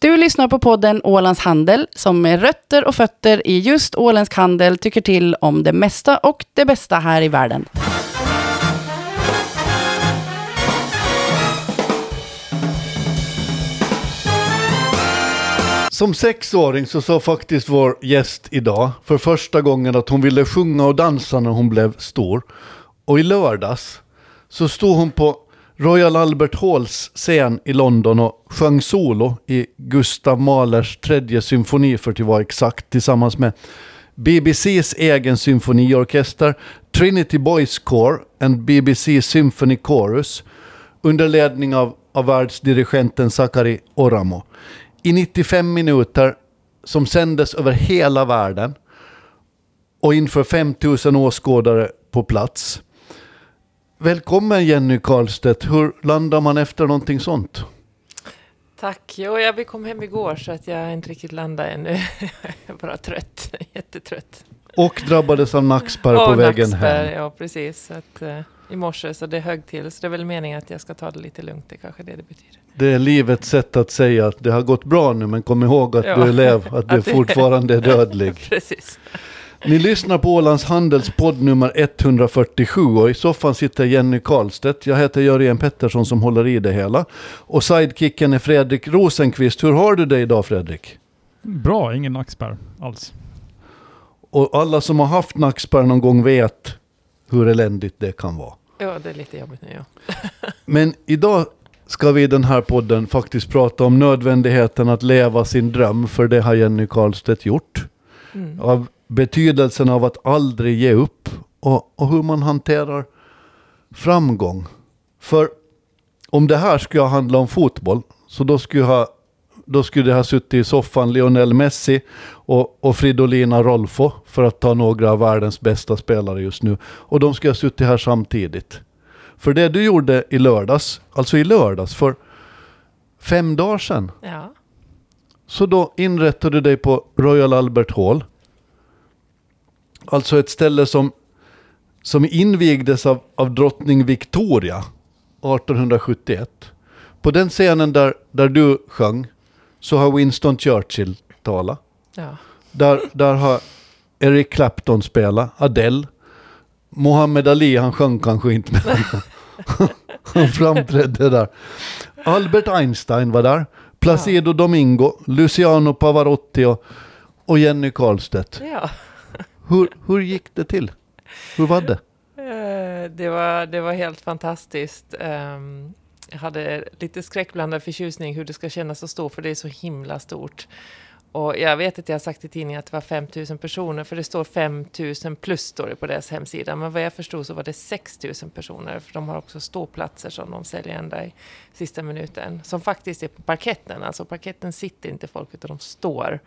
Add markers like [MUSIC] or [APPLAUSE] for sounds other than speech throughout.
Du lyssnar på podden Ålands Handel som med rötter och fötter i just åländsk handel tycker till om det mesta och det bästa här i världen. Som sexåring så sa faktiskt vår gäst idag för första gången att hon ville sjunga och dansa när hon blev stor. Och i lördags så stod hon på Royal Albert Halls scen i London och sjöng solo i Gustav Mahlers tredje symfoni för att vara exakt tillsammans med BBCs egen symfoniorkester, Trinity Boys Corps and BBC Symphony Chorus under ledning av, av världsdirigenten Sakari Oramo. I 95 minuter som sändes över hela världen och inför 5000 åskådare på plats. Välkommen Jenny Karlstedt. Hur landar man efter någonting sånt? Tack. Jo, jag kom hem igår så att jag inte riktigt landade ännu. [LAUGHS] jag är bara trött. [LAUGHS] Jättetrött. Och drabbades av nackspärr på vägen nackspärr, hem. Ja, precis. Så att, uh, I morse så det högg till. Så det är väl meningen att jag ska ta det lite lugnt. Det är kanske det det betyder. Det är livets sätt att säga att det har gått bra nu men kom ihåg att Ja. du är lev, att du [LAUGHS] Att det- fortfarande är dödlig. precis. Ni lyssnar på Ålands Handels podd nummer 147 och i soffan sitter Jenny Karlstedt. Jag heter Jörgen Pettersson som håller i det hela. Och sidekicken är Fredrik Rosenqvist. Hur har du det idag Fredrik? Bra, ingen nackspärr alls. Och alla som har haft nackspärr någon gång vet hur eländigt det kan vara. Ja, det är lite jobbigt nu. Ja. [LAUGHS] Men idag ska vi i den här podden faktiskt prata om nödvändigheten att leva sin dröm, för det har Jenny Karlstedt gjort. Mm. Av betydelsen av att aldrig ge upp och, och hur man hanterar framgång. För om det här skulle handla om fotboll, så då skulle, ha, då skulle det ha suttit i soffan Lionel Messi och, och Fridolina Rolfo, för att ta några av världens bästa spelare just nu. Och de skulle ha suttit här samtidigt. För det du gjorde i lördags, alltså i lördags, för fem dagar sedan, ja. så då inrättade du dig på Royal Albert Hall. Alltså ett ställe som, som invigdes av, av drottning Victoria 1871. På den scenen där, där du sjöng så har Winston Churchill talat. ja. Där, där har Eric Clapton spelat, Adele. Muhammad Ali, han sjöng kanske inte men [LAUGHS] han, framträdde där. Albert Einstein var där. Placido Domingo, Luciano Pavarotti och, och Jenny Karlstedt. ja. Hur, hur gick det till? Hur var det? Eh, det var, det var helt fantastiskt. Ehm, jag hade lite skräckblandad förtjusning hur det ska kännas att stå, för det är så himla stort. Och jag vet att jag har sagt i tidningen att det var 5000 personer, för det står 5000 plus står det på deras hemsida. Men vad jag förstod så var det 6000 personer, för de har också ståplatser som de säljer ända i sista minuten. Som faktiskt är på parketten, alltså parketten sitter inte folk utan de står.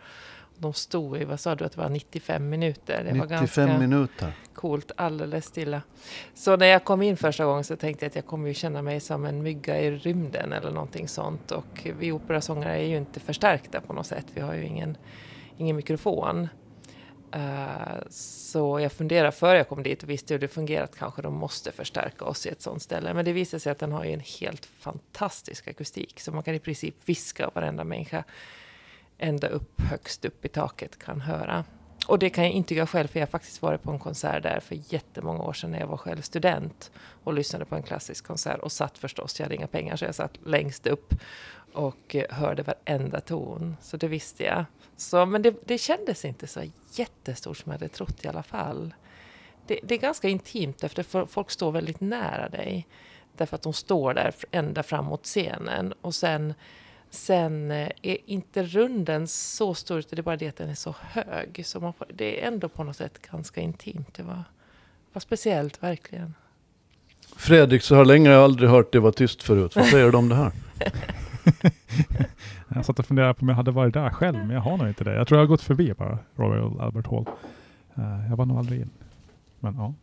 De stod i, vad sa du, att det var 95 minuter? Det var 95 ganska minuter. coolt, alldeles stilla. Så när jag kom in första gången så tänkte jag att jag kommer ju känna mig som en mygga i rymden eller någonting sånt. Och vi operasångare är ju inte förstärkta på något sätt. Vi har ju ingen, ingen mikrofon. Eh, så jag funderade före jag kom dit och visste hur det fungerar att kanske de måste förstärka oss i ett sånt ställe. Men det visade sig att den har ju en helt fantastisk akustik. Så man kan i princip viska varenda människa ända upp högst upp i taket kan höra. Och det kan jag intyga själv, för jag har faktiskt varit på en konsert där för jättemånga år sedan när jag var själv student och lyssnade på en klassisk konsert och satt förstås, jag hade inga pengar så jag satt längst upp och eh, hörde varenda ton. Så det visste jag. Så, men det, det kändes inte så jättestort som jag hade trott i alla fall. Det, det är ganska intimt efter folk står väldigt nära dig. Därför att de står där ända fram mot scenen. Och sen, sen eh, är inte runden så stor, utan det är bara det att den är så hög. Så man får, det är ändå på något sätt ganska intimt. Det var, var speciellt, verkligen. Fredrik, så här länge har jag aldrig hört det vara tyst förut. Vad säger du om det här? [LAUGHS] Jag satt och funderade på om jag hade varit där själv, men jag har nog inte det. Jag tror jag har gått förbi bara Royal Albert Hall. Eh, jag var nog aldrig in. Men ja.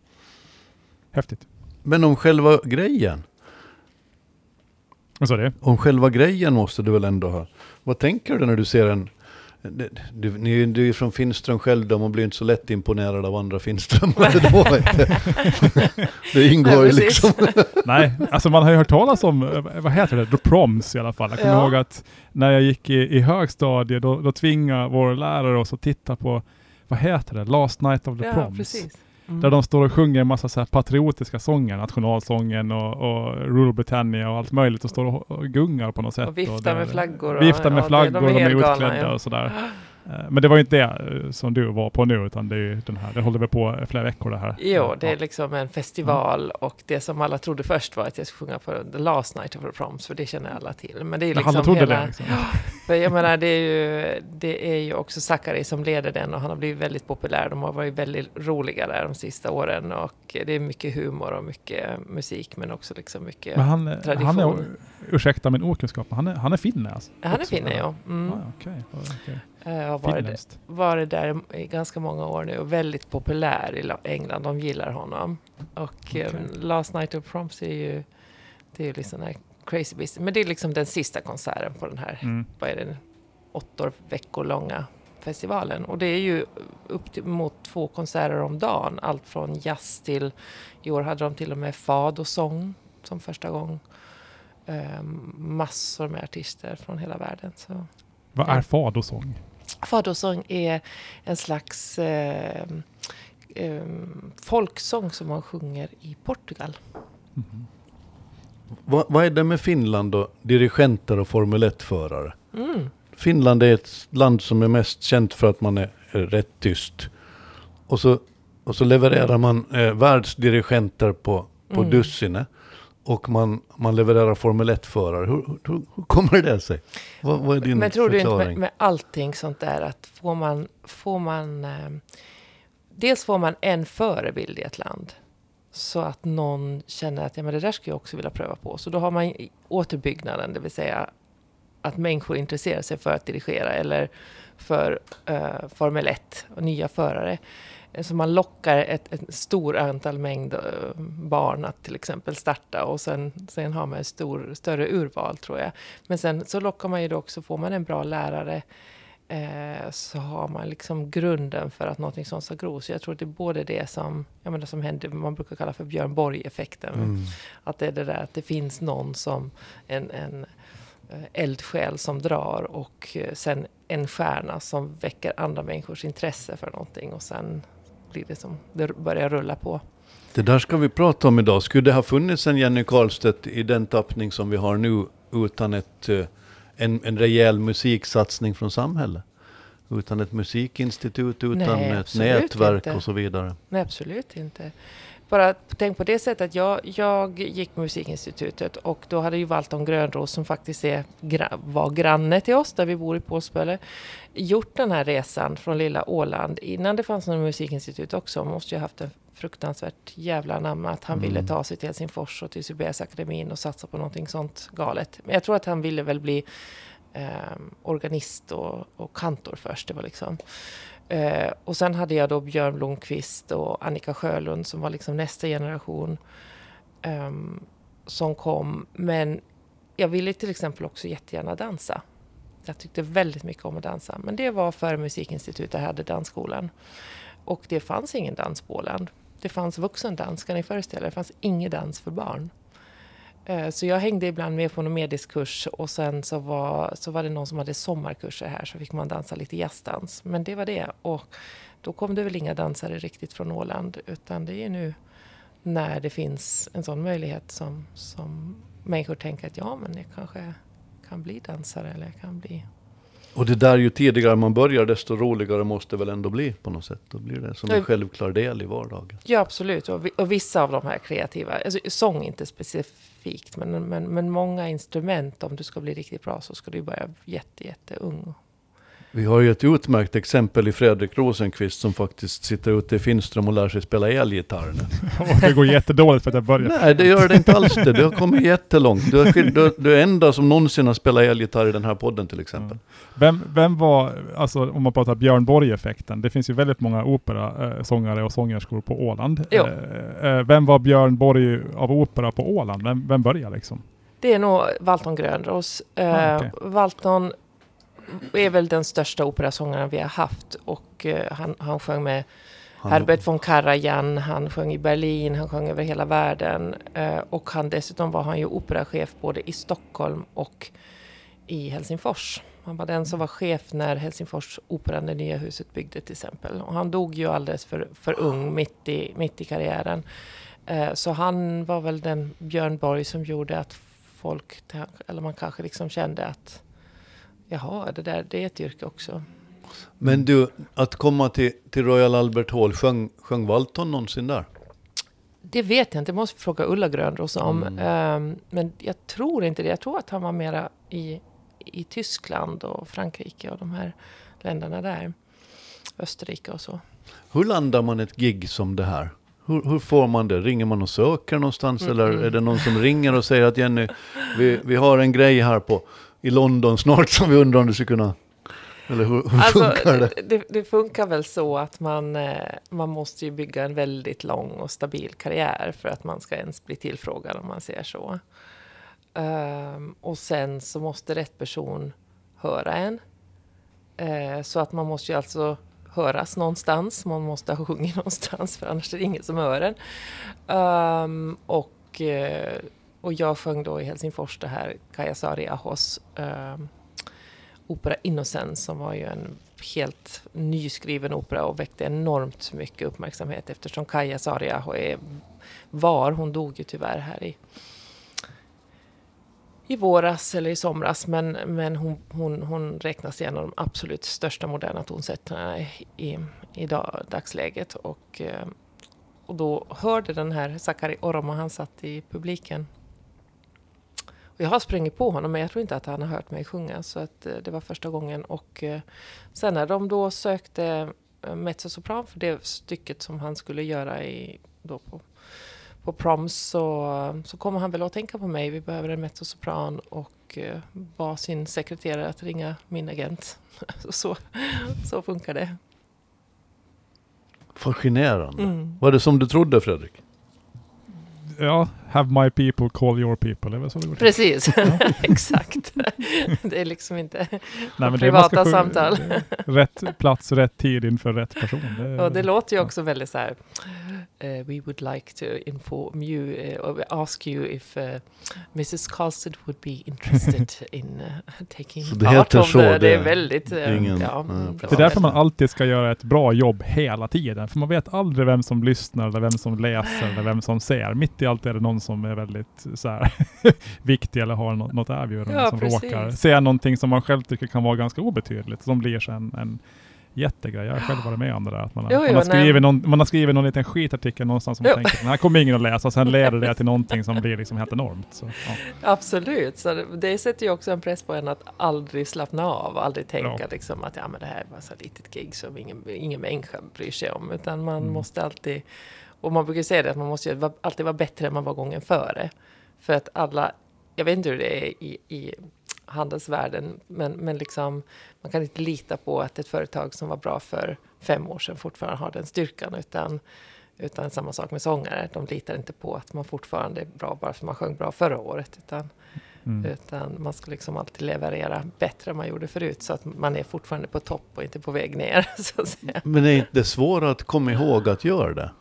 Häftigt. Men om själva grejen? Vad sa du? Om själva grejen måste du väl ändå ha? Vad tänker du när du ser en, du, ni, du är från Finström själv då, man blir inte så lätt imponerad av andra Finströmmare [LAUGHS] då. du. [LAUGHS] det ingår ju Ja, liksom. [LAUGHS] Nej, alltså man har ju hört talas om, eh, vad heter det, The Proms i alla fall. Jag kommer Ja. ihåg att när jag gick i, i högstadiet, då, då tvingade vår lärare oss att titta på, vad heter det, Last Night of the Ja, Proms. precis. Mm. Där de står och sjunger en massa så patriotiska sånger, nationalsången och, och Rule Britannia och allt möjligt och står och, och gungar på något sätt. Och viftar där- med flaggor. och- Viftar med ja, flaggor, de är, helt galna, utklädda ja. och sådär. [GASPS] [GASPS] Eh, Men det var ju inte det eh, som du var på nu, utan det är den här, det håller väl på flera veckor det här. Jo, det är liksom en festival och det som alla trodde först var att jag skulle sjunga på The Last Night of the Proms, för det känner alla till. Men det är liksom alla trodde hela... det. Liksom. För jag menar, det är ju, det är ju också Zachary som leder den och han har blivit väldigt populär. De har varit väldigt roliga där de sista åren och det är mycket humor och mycket musik men också liksom mycket... Men han, han tradition. är, ursäkta min okunskap, men han är, han är finne alltså? han är finne, ja. Mm. Ah, okej, okej. Jag har varit, varit där i ganska många år nu och väldigt populär i La- England. De gillar honom. Och eh, Last Night of Proms är ju, det är ju liksom här crazy business. Men det är liksom den sista konserten på den här, Mm. vad är det, åtta veckor långa festivalen. Och det är ju upp till, mot två konserter om dagen. Allt från jazz till, i år hade de till och med fad och sång som första gång. Um, massor med artister från hela världen. Så. Vad är fadosång? Fadosång är en slags eh, eh, folksång som man sjunger i Portugal. Mhm. Vad, vad är det med Finland och dirigenter och Formel 1-förare? Mm. Finland är ett land som är mest känt för att man är, är rätt tyst. Och så, och så levererar man eh, världsdirigenter på, på Mm. dussinet. Och man, man levererar Formel 1-förare. Hur, hur, hur kommer det sig? Vad, vad är din Men tror du inte förklaring? med, med allting sånt där att får man, får man eh, dels får man en förebild i ett land så att någon känner att ja, men det där skulle jag också vilja pröva på. Så då har man återbyggnaden, det vill säga att människor intresserar sig för att dirigera eller för eh, Formel 1 och nya förare. Eh, Så man lockar ett, ett stor antal mängd eh, barn att till exempel starta och sen, sen har man ett stor, större urval tror jag. Men sen så lockar man ju då också, får man en bra lärare eh, så har man liksom grunden för att någonting sånt ska gro. Så jag tror att det är både det som, jag menar, som händer, man brukar kalla för Björn Borg-effekten. Mm. Att det är det där att det finns någon som en, en eh, eldsjäl som drar och sen en stjärna som väcker andra människors intresse för någonting och sen blir det som, det börjar rulla på. Det där ska vi prata om idag. Skulle det ha funnits en Jenny Karlstedt i den tappning som vi har nu utan ett, eh, en, en rejäl musiksatsning från samhället? Utan ett musikinstitut, utan Nej, ett nätverk inte. och så vidare. Nej, absolut inte. Bara tänk på det sättet att jag, jag gick Musikinstitutet och då hade ju Valton Grönros som faktiskt är, var granne till oss där vi bor i Pålsböle gjort den här resan från lilla Åland innan det fanns något musikinstitut också. Man måste ju ha haft en fruktansvärt jävla namn att han ville Mm. ta sig till Helsingfors och till Sibeliusakademin och satsa på någonting sånt galet. Men jag tror att han ville väl bli eh, organist och, och kantor först. Det var liksom. Eh, och sen hade jag då Björn Blomqvist och Annika Sjölund som var liksom nästa generation eh, som kom. Men jag ville till exempel också jättegärna dansa. Jag tyckte väldigt mycket om att dansa. Men det var före Musikinstitutet, jag hade dansskolan. Och det fanns ingen dans på Åland. Det fanns vuxendans, kan ni föreställa er? Det fanns ingen dans för barn. Eh, så jag hängde ibland med på någon mediskurs och sen så var, så var det någon som hade sommarkurser här så fick man dansa lite jazzdans. Men det var det. Och då kom det väl inga dansare riktigt från Åland utan det är nu när det finns en sån möjlighet som, som människor tänker att ja men jag kanske kan bli dansare eller jag kan bli... Och det där ju tidigare man börjar desto roligare måste det väl ändå bli på något sätt. Då blir det som en självklar del i vardagen. Ja absolut och, vi- och vissa av de här kreativa, alltså, sång inte specifikt men, men, men många instrument om du ska bli riktigt bra så ska du börja jätte, jätte ung. Vi har ju ett utmärkt exempel i Fredrik Rosenqvist som faktiskt sitter ute i Finström och lär sig spela elgitarr nu. [LAUGHS] Och det går jättedåligt för att jag började. Nej, det gör det inte alls det. Du har kommit jättelångt. Du är, du, du är enda som någonsin har spelat elgitarr i den här podden till exempel. Vem, vem var, alltså om man pratar Björn Borg-effekten, det finns ju väldigt många operasångare och sångerskor på Åland. Jo. Eh, eh, vem var Björn Borg av opera på Åland? Vem, vem började liksom? Det är nog Valton Grönros. Eh, Ah, okej. Valton är väl den största operasångaren vi har haft. Och eh, han, han sjöng med Han- Herbert von Karajan, han sjöng i Berlin, han sjöng över hela världen. Eh, och han, dessutom var han ju operachef både i Stockholm och i Helsingfors. Han var den som var chef när Helsingfors operan, det nya huset, byggde till exempel. Och han dog ju alldeles för, för ung, mitt i, mitt i karriären. Eh, så han var väl den Björn Borg som gjorde att folk, eller man kanske liksom kände att jaha, det där det är ett yrke också. Men du, att komma till, till Royal Albert Hall, sjöng, sjöng Walton någonsin där? Det vet jag inte, det måste vi fråga Ulla Grönros om. Mm. Ehm, men jag tror inte det. Jag tror att han var mera i, i Tyskland och Frankrike och de här länderna där. Österrike och så. Hur landar man ett gig som det här? Hur, hur får man det? Ringer man och söker någonstans Mm, eller är det någon som ringer och säger att Jenny, vi, vi har en grej här på, i London snart som vi undrar om du skulle kunna... Eller hur, hur Alltså, funkar det? det, det funkar väl så att man, eh, man måste ju bygga en väldigt lång och stabil karriär för att man ska ens bli tillfrågad om man säger så. Ehm, och sen så måste rätt person höra en. Eh, så att man måste ju alltså höras någonstans. Man måste ha sjungit [LAUGHS] någonstans för annars är det ingen som hör en. Ehm, och, eh, och jag sjöng då i Helsingfors det här Kaja Saariahos eh, opera Innocens som var ju en helt nyskriven opera och väckte enormt mycket uppmärksamhet eftersom Kaja Saariaho är var, hon dog ju tyvärr här i i våras eller i somras men, men hon, hon, hon räknas till en av de absolut största moderna tonsättarna i, i dag, dagsläget. Och, ehm, och då hörde den här Sakari Oromo, han satt i publiken och jag har sprungit på honom men jag tror inte att han har hört mig sjunga så att eh, det var första gången och eh, sen när de då sökte eh, mezzosopran för det stycket som han skulle göra i, då på, på proms så, så kommer han väl att tänka på mig. Vi behöver en mezzosopran och bad sin sekreterare att ringa min agent. [LAUGHS] så, så funkar det. Fascinerande. Mm. Var det som du trodde Fredrik? Ja, have my people call your people. Det är väl så det går till. Precis, [LAUGHS] exakt. det är liksom inte Nej, men det är- privata samtal. [LAUGHS] Rätt plats, rätt tid inför rätt person. Det, Och det låter ju också väldigt så här. eh, we would like to inform you eh, or ask you if uh, Mrs. Carlstead would be interested [LAUGHS] in uh, taking Så det part heter of så, the, det det är väldigt... eh, ingen- ja, ja. Det är därför man alltid ska göra ett bra jobb hela tiden. För man vet aldrig vem som lyssnar, eller vem som läser, eller vem som ser. Mitt i allt är det någon som är väldigt så här, [LAUGHS] viktig eller har något, något erbjudande Ja, som precis. råkar säga någonting som man själv tycker kan vara ganska obetydligt. Som blir sen en jättegrej. Jag har själv varit med om det där. Att man, har, Jo, man, har skrivit någon, man har skrivit någon liten skitartikel någonstans som man Jo. tänker den här kommer ingen att läsa. Och sen leder det till någonting som blir liksom helt enormt. Så, ja. Absolut, så det, det sätter ju också en press på en att aldrig slappna av, aldrig tänka Ja. liksom att ja, men det här var så litet gig som ingen, ingen människa bryr sig om. Utan man Mm. måste alltid, och man brukar säga det att man måste alltid vara bättre än man var gången före. För att alla, jag vet inte hur det är i, i handelsvärlden, men, men liksom, man kan inte lita på att ett företag som var bra för fem år sedan fortfarande har den styrkan, utan utan samma sak med sångare. De litar inte på att man fortfarande är bra bara för man sjöng bra förra året. Utan, Mm. utan man ska liksom alltid leverera bättre än man gjorde förut. Så att man är fortfarande på topp och inte på väg ner. [LAUGHS] Att. Men är inte det svårare att komma ihåg att göra det?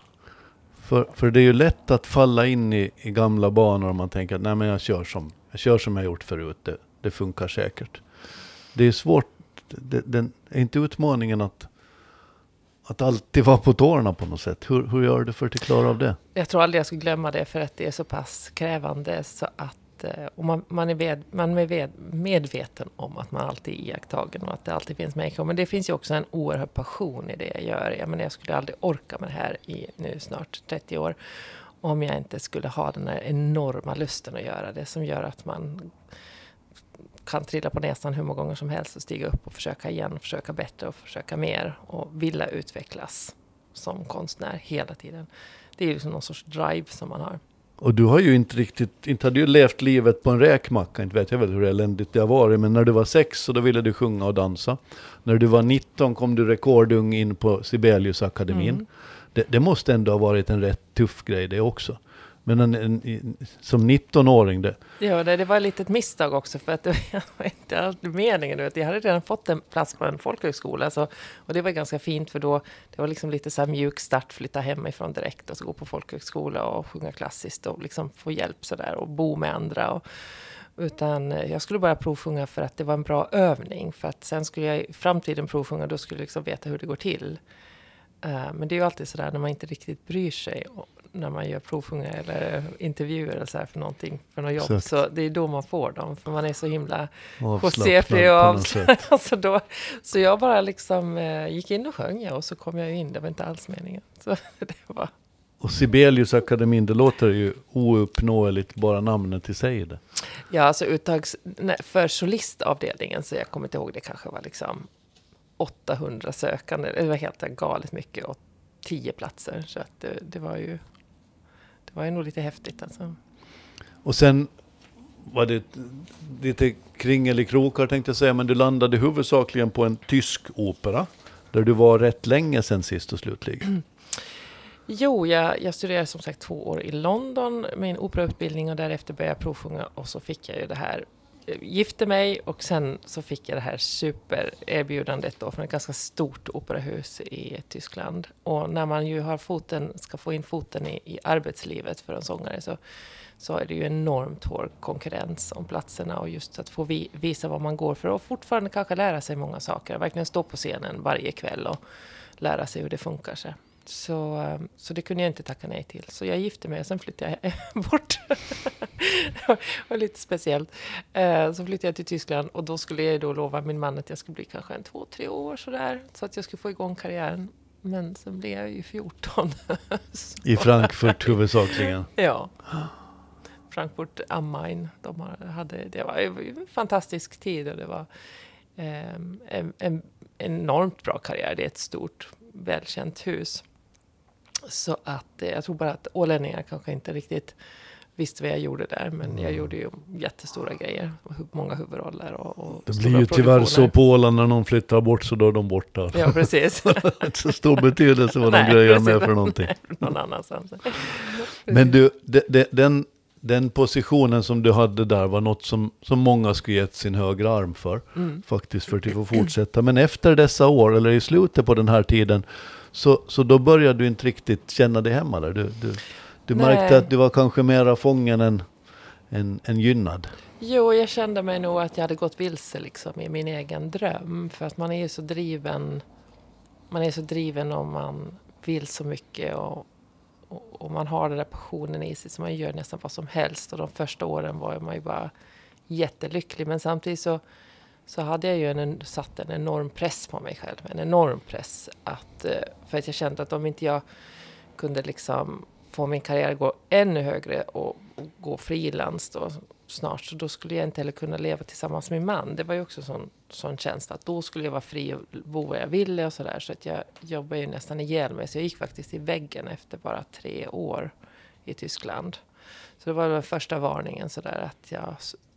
För, för det är ju lätt att falla in i, i gamla banor om man tänker att nej men jag kör som jag, kör som jag gjort förut, det, det funkar säkert. Det är svårt, det, den, är inte utmaningen att, att alltid vara på tårna på något sätt? Hur, hur gör du för att klara av det? Jag tror aldrig jag skulle glömma det för att det är så pass krävande. Så att, Eh, och man, man är, ved, man är ved, medveten om att man alltid är iakttagen och att det alltid finns människor. Men det finns ju också en oerhörd passion i det jag gör. Jag, menar, jag skulle aldrig orka med det här i nu snart 30 år om jag inte skulle ha den här enorma lusten att göra det som gör att man kan trilla på näsan hur många gånger som helst och stiga upp och försöka igen, försöka bättre och försöka mer och vilja utvecklas som konstnär hela tiden. Det är liksom någon sorts drive som man har. Och du har ju inte riktigt, inte hade ju levt livet på en räkmacka, inte vet jag väl hur eländigt det har varit, men när du var sex så då ville du sjunga och dansa. När du var 19 kom du rekordung in på Sibeliusakademin. Mm. Det, det måste ändå ha varit en rätt tuff grej det också. Men en, en, en, som 19-åring, det, Ja, det, det var ett litet misstag också för att [LAUGHS] det var inte alltid meningen. du Vet. Jag hade redan fått en plats på en folkhögskola så, och det var ganska fint för då det var liksom lite så här mjuk start, flytta hemifrån direkt och så gå på folkhögskola och sjunga klassiskt och liksom få hjälp så där och bo med andra. Och, utan jag skulle bara provsjunga för att det var en bra övning. För att sen skulle jag i framtiden provsjunga, då skulle jag liksom veta hur det går till. Eh, men det är ju alltid sådär när man inte riktigt bryr sig när man gör provsjunga eller intervjuer eller så här för någonting, för något jobb. Exakt. Så det är då man får dem, för man är så himla Josefri och avslappnad. [LAUGHS] så, då, så jag bara liksom eh, gick in och sjöng ja, och så kom jag in, det var inte alls meningen. [LAUGHS] Så det var, Och Sibeliusakademin, det låter ju ouppnåeligt, bara namnet i sig. Det. ja, alltså uttags, nej, för solistavdelningen, så jag kommer inte ihåg, det kanske var liksom 800 sökande, det var helt galet mycket och 10 platser. Så att det, det var ju, det var ju nog lite häftigt alltså. Och sen var det lite kringelikrokar tänkte jag säga, men du landade huvudsakligen på en tysk opera. Där du var rätt länge sen sist och slutligen. Jo, jag, jag studerade som sagt två år i London, min operautbildning och därefter började jag provsjunga och så fick jag ju det här gifte mig och sen så fick jag det här supererbjudandet då från ett ganska stort operahus i Tyskland. Och när man ju har foten, ska få in foten i, i arbetslivet för en sångare så, så är det ju enormt hård konkurrens om platserna och just att få vi, visa vad man går för och fortfarande kanske lära sig många saker. Verkligen stå på scenen varje kväll och lära sig hur det funkar. Så. Så, eh, så det kunde jag inte tacka nej till. Så jag gifte mig och sen flyttade jag [LAUGHS] bort. det var lite speciellt. Eh, Så flyttade jag till Tyskland och då skulle jag då lova min man att jag skulle bli kanske en två, tre år sådär. Så att jag skulle få igång karriären. Men sen blev jag ju 14. I [LAUGHS] Frankfurt huvudsakligen. Ja. Frankfurt am Main. De hade, det var en fantastisk tid och det var ehm, en, en enormt bra karriär. Det är ett stort, välkänt hus. Så att eh, jag tror bara att ålänningar kanske inte riktigt visste vad jag gjorde där. Men jag gjorde ju jättestora grejer. Många huvudroller och, och Det blir ju tyvärr så på Åland när någon flyttar bort så då är de borta. Ja, precis. [LAUGHS] så stor betydelse vad de grejer med för någonting. Någon annanstans. Men du, de, de, den, den positionen som du hade där var något som, som många skulle gett sin högra arm för. Mm. Faktiskt för att få fortsätta. Men efter dessa år, eller i slutet på den här tiden, så, så då började du inte riktigt känna dig hemma där. Du, du, du Nej. märkte att du var kanske mera fången än, än, än gynnad. Jo, jag kände mig nog att jag hade gått vilse liksom, i min egen dröm. För att man är ju så driven. Man är så driven om man vill så mycket och, och, och man har den där passionen i sig så man gör nästan vad som helst. Och de första åren var man ju bara jättelycklig. Men samtidigt så, så hade jag ju en, satt en enorm press på mig själv. En enorm press. Att, eh, för att jag kände att om inte jag kunde liksom få min karriär gå ännu högre och, och gå frilans då snart, så då skulle jag inte heller kunna leva tillsammans med min man. Det var ju också en sån, sån känsla att då skulle jag vara fri och bo var jag ville och sådär. Så att jag jobbade ju nästan ihjäl mig. Så jag gick faktiskt i väggen efter bara tre år i Tyskland. Så det var den första varningen sådär att jag,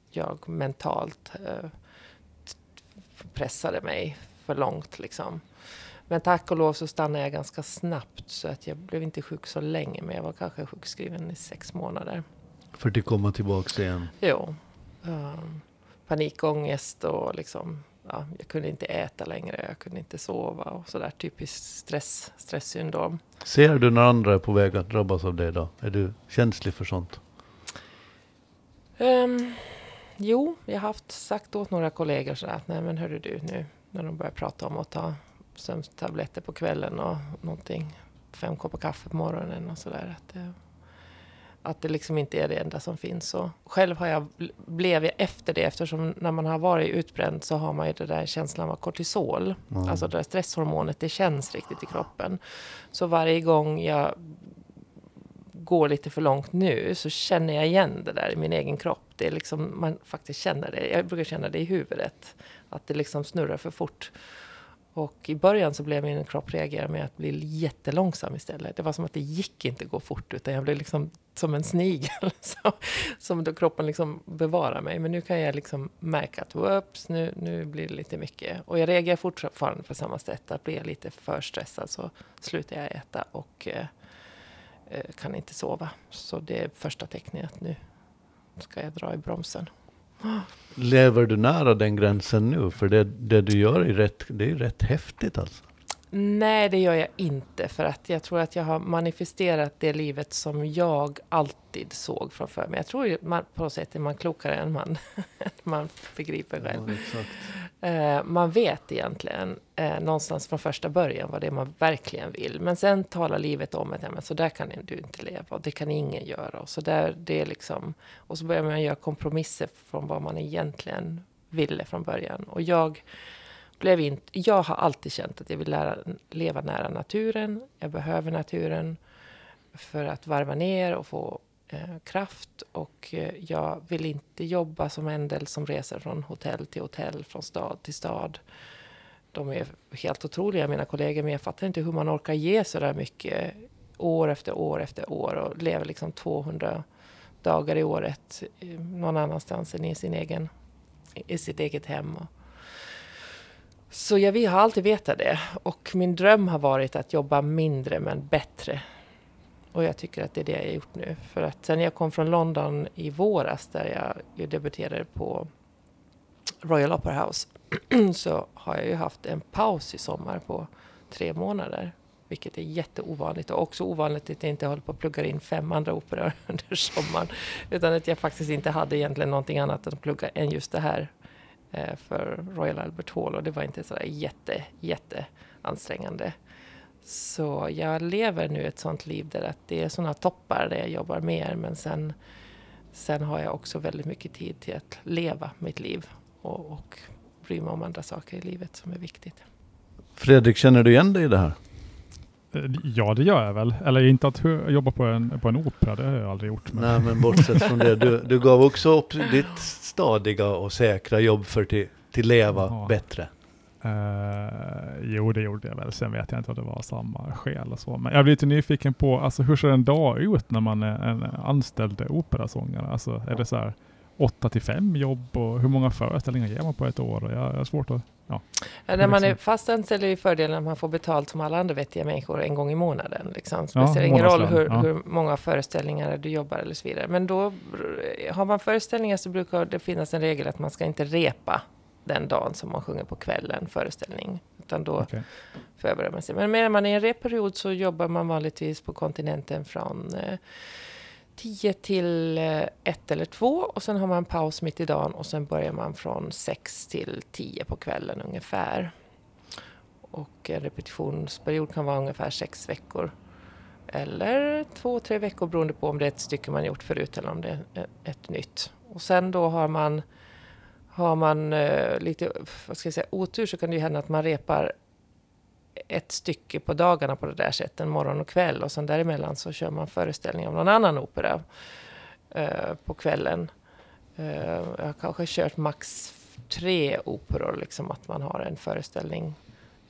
jag mentalt eh, pressade mig för långt liksom. Men tack och lov så stannade jag ganska snabbt så att jag blev inte sjuk så länge. Men jag var kanske sjukskriven i sex månader. För att komma tillbaka igen. Jo. Um, panikångest och liksom, ja, jag kunde inte äta längre, jag kunde inte sova och sådär typiskt stress, stresssyndrom. Ser du när andra är på väg att drabbas av det då? Är du känslig för sånt? Um, jo, jag har haft sagt åt några kollegor sådär att nej men hörru du nu när de börjar prata om att ta sömntabletter på kvällen och någonting, fem koppar kaffe på morgonen och sådär. Att det, att det liksom inte är det enda som finns. Och själv har jag, blev jag efter det eftersom när man har varit utbränd så har man ju det där känslan av kortisol. Mm. Alltså det där stresshormonet, det känns riktigt i kroppen. Så varje gång jag går lite för långt nu så känner jag igen det där i min egen kropp. Det är liksom, man faktiskt känner det. Jag brukar känna det i huvudet. Att det liksom snurrar för fort. Och i början så blev min kropp reagera med att bli jättelångsam istället. Det var som att det gick inte att gå fort utan jag blev liksom som en snigel. [LAUGHS] Så, som då kroppen liksom bevarar mig. Men nu kan jag liksom märka att whoops, nu, nu blir det lite mycket. Och jag reagerar fortfarande på samma sätt. Att blir jag lite för stressad så slutar jag äta och eh, eh, Eh, kan inte sova. Så det är första tecknet att nu ska jag dra i bromsen. Lever du nära den gränsen nu? För det, det du gör är rätt, det är rätt häftigt alltså. Nej, det gör jag inte. För att jag tror att jag har manifesterat det livet som jag alltid såg framför mig. Jag tror man, på något sätt är man klokare än man, [LAUGHS] man begriper själv. Ja. Eh, man vet egentligen eh, någonstans från första början vad det är man verkligen vill. Men sen talar livet om att men så där kan du inte leva och det kan ingen göra. Och så, där, det är liksom, och så börjar man göra kompromisser från vad man egentligen ville från början. Och jag blev inte... Jag har alltid känt att jag vill lära, leva nära naturen. Jag behöver naturen för att varva ner och få eh, kraft. Och eh, jag vill inte jobba som en del som reser från hotell till hotell, från stad till stad. De är helt otroliga, mina kollegor, men jag fattar inte hur man orkar ge så där mycket år efter år efter år och lever liksom 200 dagar i året eh, någon annanstans än i sin egen i sitt eget hem. Och, så jag vi har alltid vetat det. Och min dröm har varit att jobba mindre men bättre. Och jag tycker att det är det jag har gjort nu. För att sen jag kom från London i våras där jag debuterade på Royal Opera House [CLEARS THROAT] så har jag ju haft en paus i sommar på tre månader. Vilket är jätteovanligt och också ovanligt att jag inte håller på att plugga in fem andra operor [LAUGHS] under sommaren. Utan att jag faktiskt inte hade egentligen någonting annat att plugga än just det här Eh, för Royal Albert Hall och det var inte sådär jätte, jätte ansträngande. Så jag lever nu ett sånt liv där att det är sådana toppar där jag jobbar mer men sen, sen har jag också väldigt mycket tid till att leva mitt liv och, och bry mig om andra saker i livet som är viktigt. Fredrik, känner du igen dig i det här? Ja, det gör jag väl. Eller inte att jobba på en, på en opera, det har jag aldrig gjort. Men... Nej, men bortsett från det. Du, du gav också upp ditt stadiga och säkra jobb för till, till leva ja. bättre. Uh, jo, det gjorde jag väl. Sen vet jag inte om det var samma skäl och så. Men jag blir lite nyfiken på, alltså hur ser en dag ut när man är en anställd operasångare? Alltså är det så här 8 till 5 jobb och hur många föreställningar ger man på ett år? Jag, jag har svårt att... Ja. ja när man är fast anställd är fördelen att man får betalt som alla andra vettiga människor en gång i månaden. Liksom. Så ja, det spelar ingen roll hur, ja. hur, många föreställningar du jobbar eller så vidare. Men då har man föreställningar så brukar det finnas en regel att man ska inte repa den dagen som man sjunger på kvällen, föreställning. Utan då okay. förbereder man sig. Men när man är i en repperiod så jobbar man vanligtvis på kontinenten från eh, 10 till eh, 1 eller 2 och sen har man paus mitt i dagen och sen börjar man från 6 till 10 på kvällen ungefär. Och en repetitionsperiod kan vara ungefär 6 veckor. Eller 2-3 veckor beroende på om det är ett stycke man gjort förut eller om det är ett nytt. Och sen då har man, har man eh, lite vad ska jag säga, otur så kan det ju hända att man repar ett stycke på dagarna på det där sättet, morgon och kväll. Och sen däremellan så kör man föreställning av någon annan opera eh, på kvällen. Eh, jag har kanske kört max tre operor, liksom att man har en föreställning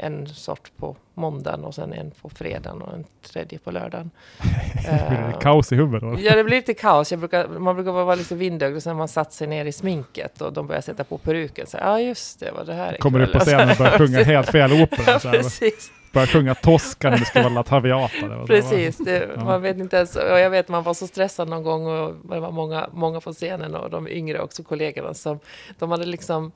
en sort på måndagen och sen en på fredagen och en tredje på lördagen. [LAUGHS] uh, kaos i huvudet då? Ja, det blir lite kaos. Brukar, man brukar vara lite vindögd och sen man satt sig ner i sminket och de börjar sätta på peruken. Ja, ah, just det, vad det här är. Kommer du på scenen och börjar sjunga helt fel [LAUGHS] opera? precis. Börjar sjunga Tosca när det ska vara La Traviata. Precis, det, ja. man vet inte ens. Och jag vet man var så stressad någon gång och det var många, många på scenen och de yngre också kollegorna som de hade liksom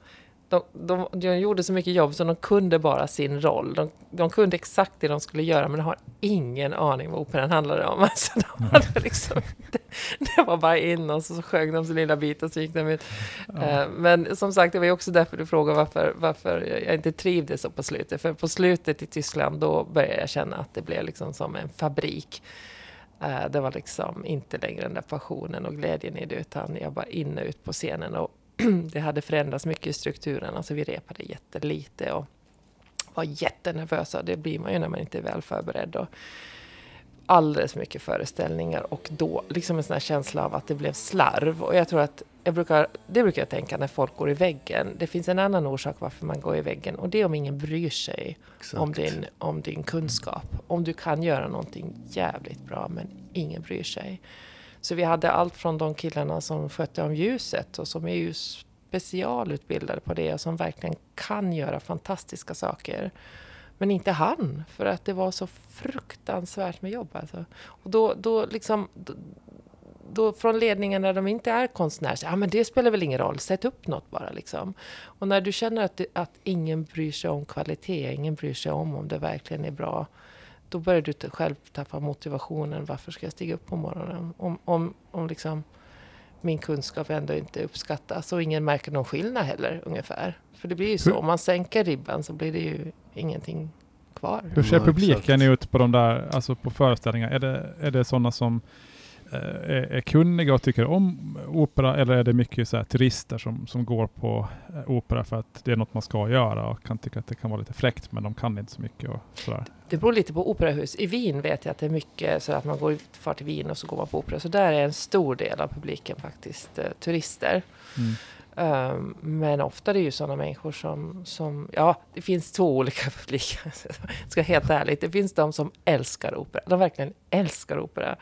de, de, de gjorde så mycket jobb så de kunde bara sin roll. De, de kunde exakt det de skulle göra men de har ingen aning vad operan handlade om. [LAUGHS] Alltså, de hade liksom, det, det, var bara in och så sjöng de sin lilla bit och så gick de ut. Ja. Uh, men som sagt, det var ju också därför du frågade varför, varför jag inte trivdes så på slutet. För på slutet i Tyskland då började jag känna att det blev liksom som en fabrik. Uh, det var liksom inte längre den där passionen och glädjen i det utan jag bara in och ut på scenen. Och [CLEARS THROAT] det hade förändrats mycket i strukturen. Alltså vi repade jättelite och var jättenervösa. Det blir man ju när man inte är väl förberedd. Och alldeles mycket föreställningar och då liksom en sån här känsla av att det blev slarv. Och jag tror att jag brukar, det brukar jag tänka när folk går i väggen. Det finns en annan orsak varför man går i väggen och det är om ingen bryr sig om din, om din kunskap. Om du kan göra någonting jävligt bra men ingen bryr sig. Så vi hade allt från de killarna som skötte om ljuset och som är ju specialutbildade på det och som verkligen kan göra fantastiska saker Men inte han, för att det var så fruktansvärt med jobb. Alltså. Och då, då liksom, då, då från ledningen när de inte är konstnärer, ja men det spelar väl ingen roll, sätt upp något bara liksom. Och när du känner att, att ingen bryr sig om kvalitet, ingen bryr sig om om det verkligen är bra, då börjar du själv tappa motivationen. Varför ska jag stiga upp på morgonen? Om, om, om liksom min kunskap ändå inte uppskattas och ingen märker någon skillnad heller ungefär. För det blir ju så, om man sänker ribban så blir det ju ingenting kvar. Hur ser publiken ut på de där, alltså på föreställningar? Är det, är det sådana som är, är kunniga och tycker om opera eller är det mycket så turister som, som går på eh, opera för att det är något man ska göra och kan tycka att det kan vara lite fräckt men de kan inte så mycket och sådär. Det beror lite på operahus. I Wien vet jag att det är mycket så att man går ut, far till Wien och så går man på opera. Så där är en stor del av publiken faktiskt eh, turister. Mm. Um, men ofta är det ju sådana människor som, som, ja, det finns två olika [LAUGHS] publiker. ska helt ärligt. Det finns de som älskar opera. De verkligen älskar opera.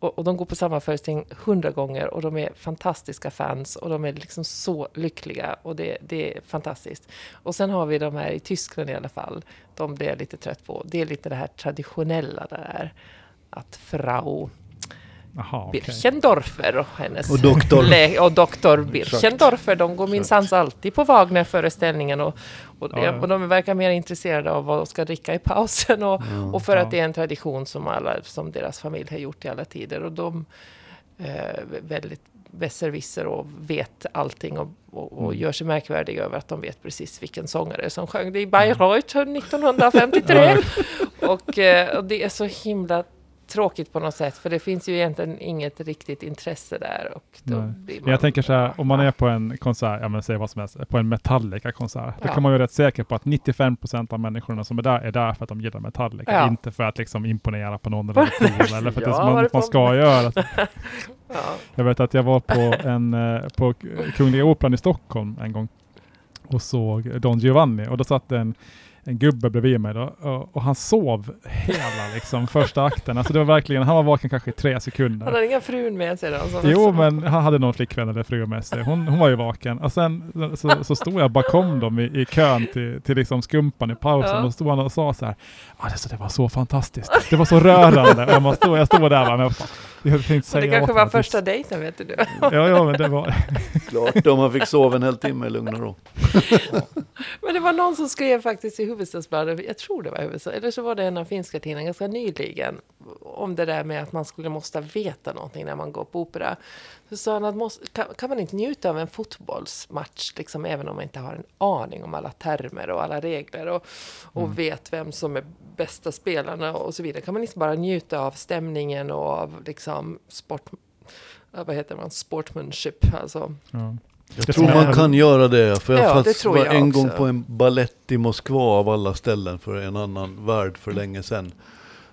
Och, och de går på samma föreställning hundra gånger och de är fantastiska fans och de är liksom så lyckliga och det, det är fantastiskt. Och sen har vi de här i Tyskland i alla fall. De blir jag lite trött på. Det är lite det här traditionella där. Att Frau Jaha, okej. Birchendorfer och hennes Och doktor. och doktor Birchendorfer, de går minsann alltid på Wagner-föreställningen och, och, Ja, ja. och de verkar mer intresserade av vad de ska dricka i pausen och, och för Ja. att det är en tradition som, alla, som deras familj har gjort i alla tider och de eh, väldigt besserwisser och vet allting och, och, och Mm. gör sig märkvärdiga över att de vet precis vilken sångare som sjöng det i Bayreuth [LAUGHS] 1953. och, eh, och det är så himla tråkigt på något sätt, för det finns ju egentligen inget riktigt intresse där. Och då Men jag tänker så här, om man är på en konsert, ja men säg vad som helst, på en Metallica-konsert, då Ja. kan man ju vara rätt säker på att 95% av människorna som är där, är där för att de gillar Metallica, Ja. inte för att liksom imponera på någon eller [LAUGHS] eller för att Ja, som man, man ska göra. [LAUGHS] Ja. Jag vet att jag var på, en, eh, på Kungliga Operan i Stockholm en gång och såg Don Giovanni och då satt en, en gubbe bredvid mig då, och, och han sov hela liksom, första akten. Alltså det var verkligen, han var vaken kanske i tre sekunder. Han hade inga frun med sig då? som- Jo, men han hade någon flickvän eller fru med sig. Hon, hon var ju vaken. Och sen så, så stod jag bakom dem i, i kön till, till liksom skumpan i pausen Ja. och stod han och sa så här. Ah, det, var så fantastiskt. Det var så rörande. Och jag, bara stod, jag stod där bara, men [LAUGHS] jag, tänkte Men säga det kanske var första dejten, vet du. [LAUGHS] Ja, ja, men det var... [LAUGHS] Klart om man fick sova en hel timme i lugn och ro. Men det var någon som skrev faktiskt i Hufvudstadsbladet, jag tror det var Hufvudstads, eller så var det en av finska tidningarna ganska nyligen, om det där med att man skulle måste veta någonting när man går på opera. Så sa han att måste, kan, kan man inte njuta av en fotbollsmatch, liksom, även om man inte har en aning om alla termer och alla regler och, och vet vem som är bästa spelarna och så vidare. Kan man inte bara njuta av stämningen och av liksom sport, vad heter man, sportmanship, alltså. Ja. Jag Det tror man kan göra det. För jag Ja, det fast tror var jag en också. gång på en ballett i Moskva av alla ställen för en annan värld för länge sedan.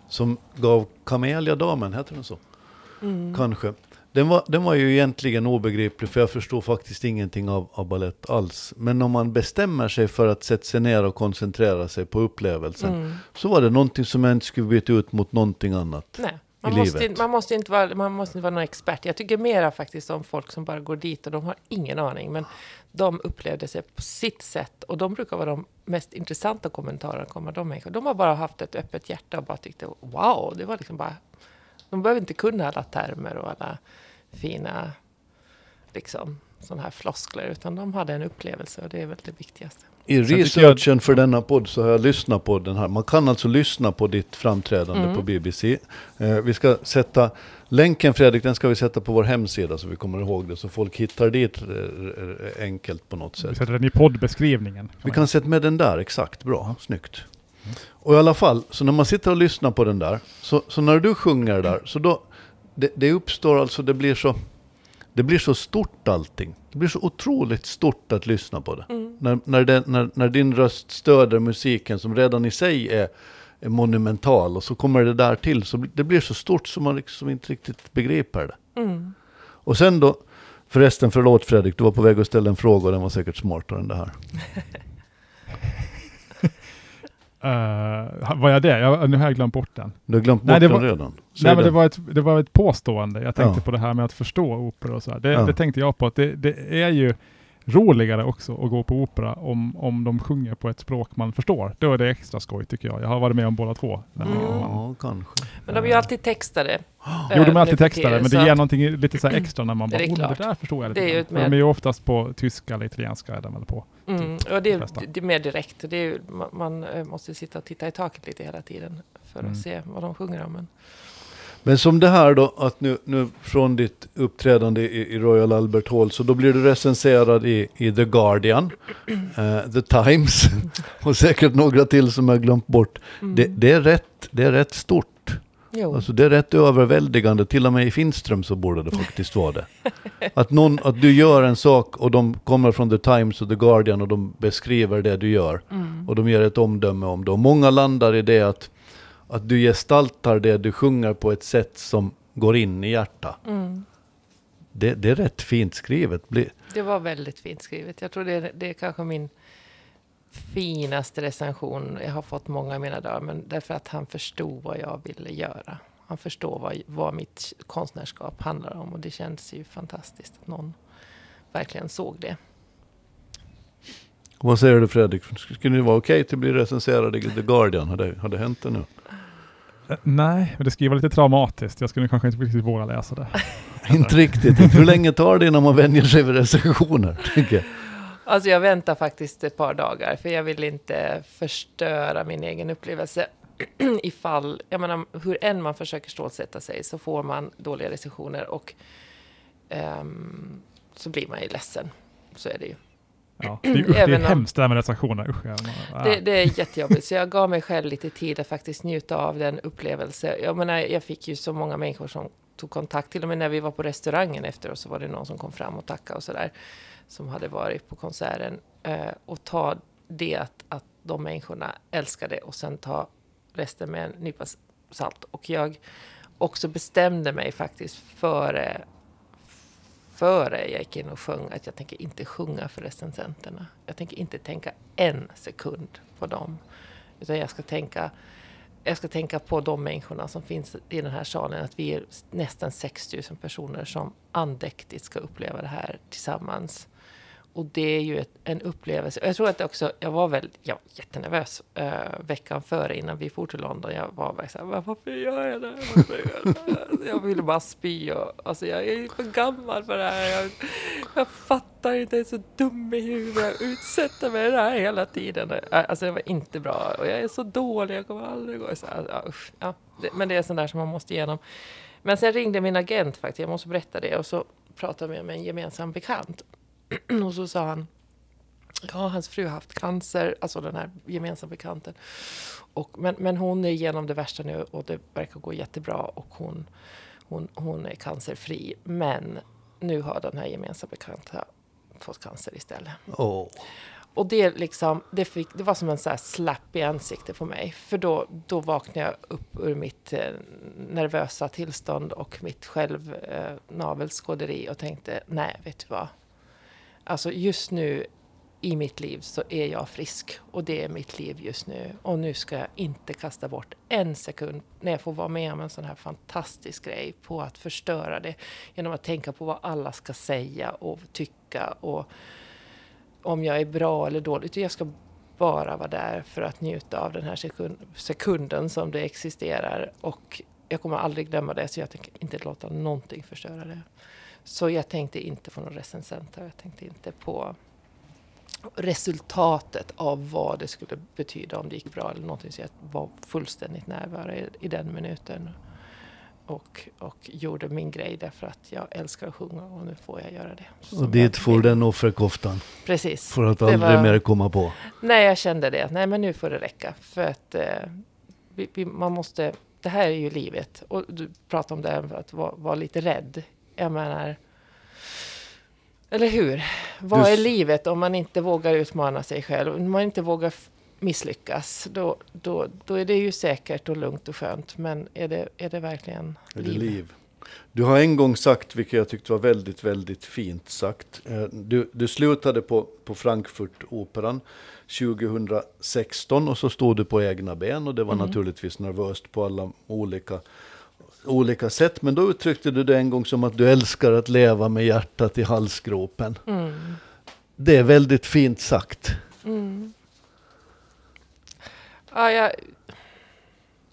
Som gav Kamelia-damen, heter den så? Mm. Kanske. Den var, den var ju egentligen obegriplig för jag förstod faktiskt ingenting av, av ballett alls. Men om man bestämmer sig för att sätta sig ner och koncentrera sig på upplevelsen Mm. så var det någonting som jag inte skulle byta ut mot någonting annat. Nej, man i måste, man, måste inte vara, man måste inte vara någon expert. Jag tycker mera faktiskt om folk som bara går dit och de har ingen aning. Men de upplevde sig på sitt sätt och de brukar vara de mest intressanta kommentarerna kommer de människor. De har bara haft ett öppet hjärta och bara tyckte wow, det var liksom bara... De behöver inte kunna alla termer och alla fina liksom sådana här floskler utan de hade en upplevelse och det är väl det viktigaste. I researchen för denna podd så har jag lyssnat på den här. Man kan alltså lyssna på ditt framträdande Mm. på BBC. Eh, vi ska sätta länken Fredrik, den ska vi sätta på vår hemsida så vi kommer ihåg det. Så folk hittar dit eh, eh, enkelt på något Vi sätt. sätter den i poddbeskrivningen. Vi kan sätta med den där, exakt. Bra, snyggt. Och i alla fall, så när man sitter och lyssnar på den där, så, så när du sjunger där, så då, det, det uppstår alltså, det blir så, det blir så stort allting. Det blir så otroligt stort att lyssna på det. När, när, det, när, när din röst stöder musiken som redan i sig är, är monumental och så kommer det där till, så det blir så stort som man liksom inte riktigt begriper det. Mm. Och sen då, förresten förlåt Fredrik, du var på väg att ställa en fråga och den var säkert smartare än det här. [LAUGHS] Uh, var jag det? Jag, nu har jag glömt bort den. Du har glömt bort Nej, det den var- redan. Säg Nej, men det den. var, ett, det var ett påstående. Jag tänkte Ja. på det här med att förstå opera och så här. Det, Ja. det tänkte jag på att det, det är ju roligare också att gå på opera om, om de sjunger på ett språk man förstår. Då är det extra skoj tycker jag. Jag har varit med om båda två. Mm. Ja, kanske. Men de är ju alltid textade. [GASPS] Jo, de är eh, alltid textade, men det ger någonting lite så här extra när man [CLEARS THROAT] Det bara, är oh, det där förstår jag lite Det är ju grann." ett För De är ju oftast på tyska eller italienska är de väl på. Mm, och det, flesta. är, det är mer direkt. Det är, man, man eh, måste sitta och titta i taket lite hela tiden för att Mm. se vad de sjunger om. Men, Men som det här då, att nu, nu från ditt uppträdande i, i Royal Albert Hall, så då blir du recenserad i, i The Guardian, [CLEARS THROAT] eh, The Times [LAUGHS] och säkert några till som jag glömt bort. mm. Det, det, är rätt, det är rätt stort. jo. Alltså det är rätt överväldigande, till och med i Finström så borde det faktiskt vara det. [LAUGHS] Att, någon, att du gör en sak och de kommer från The Times och The Guardian och de beskriver det du gör. Mm. Och de ger ett omdöme om det. Och många landar i det att, att du gestaltar det du sjunger på ett sätt som går in i hjärtat. Mm. Det, det är rätt fint skrivet. Det var väldigt fint skrivet. Jag tror det är, det är kanske min finaste recension. Jag har fått många i mina dagar, men därför att han förstod vad jag ville göra. Han förstår vad, vad mitt konstnärskap handlar om och det känns ju fantastiskt att någon verkligen såg det. Vad säger du Fredrik? Skulle det vara okej att bli recenserad i The Guardian? Har det, har det hänt ännu? Eh, nej, men det skulle vara lite traumatiskt. Jag skulle kanske inte riktigt våga läsa det. [LAUGHS] Inte riktigt. Hur länge tar det innan man vänjer sig vid recensioner? [LAUGHS] jag? Alltså jag väntar faktiskt ett par dagar för jag vill inte förstöra min egen upplevelse. [CLEARS THROAT] Ifall, jag menar, hur än man försöker stålsätta sig så får man dåliga recensioner och ehm, så blir man ju ledsen. Så är det ju. Ja, [CLEARS THROAT] det är, usch, det Även är hemskt det här med recensioner. Usch, jag, Det, det är jättejobbigt, så jag gav mig själv lite tid att faktiskt njuta av den upplevelse. Jag menar, jag fick ju så många människor som tog kontakt, till och med när vi var på restaurangen efter och så var det någon som kom fram och tackade och sådär, som hade varit på konserten. Eh, och ta det att, att de människorna älskade och sen ta resten med en nypa salt. Och jag också bestämde mig faktiskt före före jag gick in och sjöng att jag tänker inte sjunga för recensenterna. Jag tänker inte tänka en sekund på dem. Utan jag ska tänka, jag ska tänka på de människorna som finns i den här salen. Att vi är nästan 6 000 personer som andäktigt ska uppleva det här tillsammans. Och det är ju ett, en upplevelse. Jag tror att också, jag var väl jag var jättenervös eh, veckan före innan vi for till London. Jag var bara så här, varför gör jag det? Varför gör jag det? Jag ville bara spy. Och, alltså jag är för gammal för det här. Jag, jag fattar inte, jag är så dum i huvudet. Jag utsätter mig för det här hela tiden. Alltså det var inte bra. Och jag är så dålig, jag kommer aldrig gå. Så, här, ja, usch, ja. Det, men det är sånt där som man måste igenom. Men sen ringde min agent faktiskt, jag måste berätta det. Och så pratade jag med en gemensam bekant. [CLEARS THROAT] Och så sa han, ja hans fru har haft cancer, alltså den här gemensamma bekanten. Och, men, men hon är igenom det värsta nu och det verkar gå jättebra och hon, hon, hon är cancerfri. Men nu har den här gemensamma bekanta fått cancer istället. Åh. Och det, liksom, det, fick, det var som en så här slapp i ansiktet på mig. För då, då vaknade jag upp ur mitt eh, nervösa tillstånd och mitt själv eh, och tänkte, nej, vet du vad? Alltså just nu i mitt liv så är jag frisk och det är mitt liv just nu. Och nu ska jag inte kasta bort en sekund när jag får vara med om en sån här fantastisk grej på att förstöra det genom att tänka på vad alla ska säga och tycka och om jag är bra eller dålig. Jag ska bara vara där för att njuta av den här sekund, sekunden som det existerar. Och jag kommer aldrig glömma det, så jag tänker inte låta någonting förstöra det. Så jag tänkte inte på någon recensenter. Jag tänkte inte på resultatet av vad det skulle betyda om det gick bra eller någonting. Så jag var fullständigt närvarande i, den minuten. Och, och gjorde min grej därför att jag älskar att sjunga och nu får jag göra det. Och Som dit jag får den offerkoftan. Precis. För att Det aldrig var- mer komma på. Nej, jag kände det. Nej, men nu får det räcka. För att eh, vi, vi, man måste... Det här är ju livet. Och du pratar om det här att vara, vara lite rädd. Jag menar... Eller hur? Vad Du är livet om man inte vågar utmana sig själv? Om man inte vågar misslyckas, då, då, då är det ju säkert och lugnt och skönt. Men är det, är det verkligen Är det liv? Du har en gång sagt, vilket jag tyckte var väldigt, väldigt fint sagt. Eh, Du, du slutade på, på Frankfurtoperan 2016 och så stod du på egna ben och det var Mm. naturligtvis nervöst på alla olika, olika sätt. Men då uttryckte du det en gång som att du älskar att leva med hjärtat i halsgropen. Mm. Det är väldigt fint sagt. Mm. Ja, jag,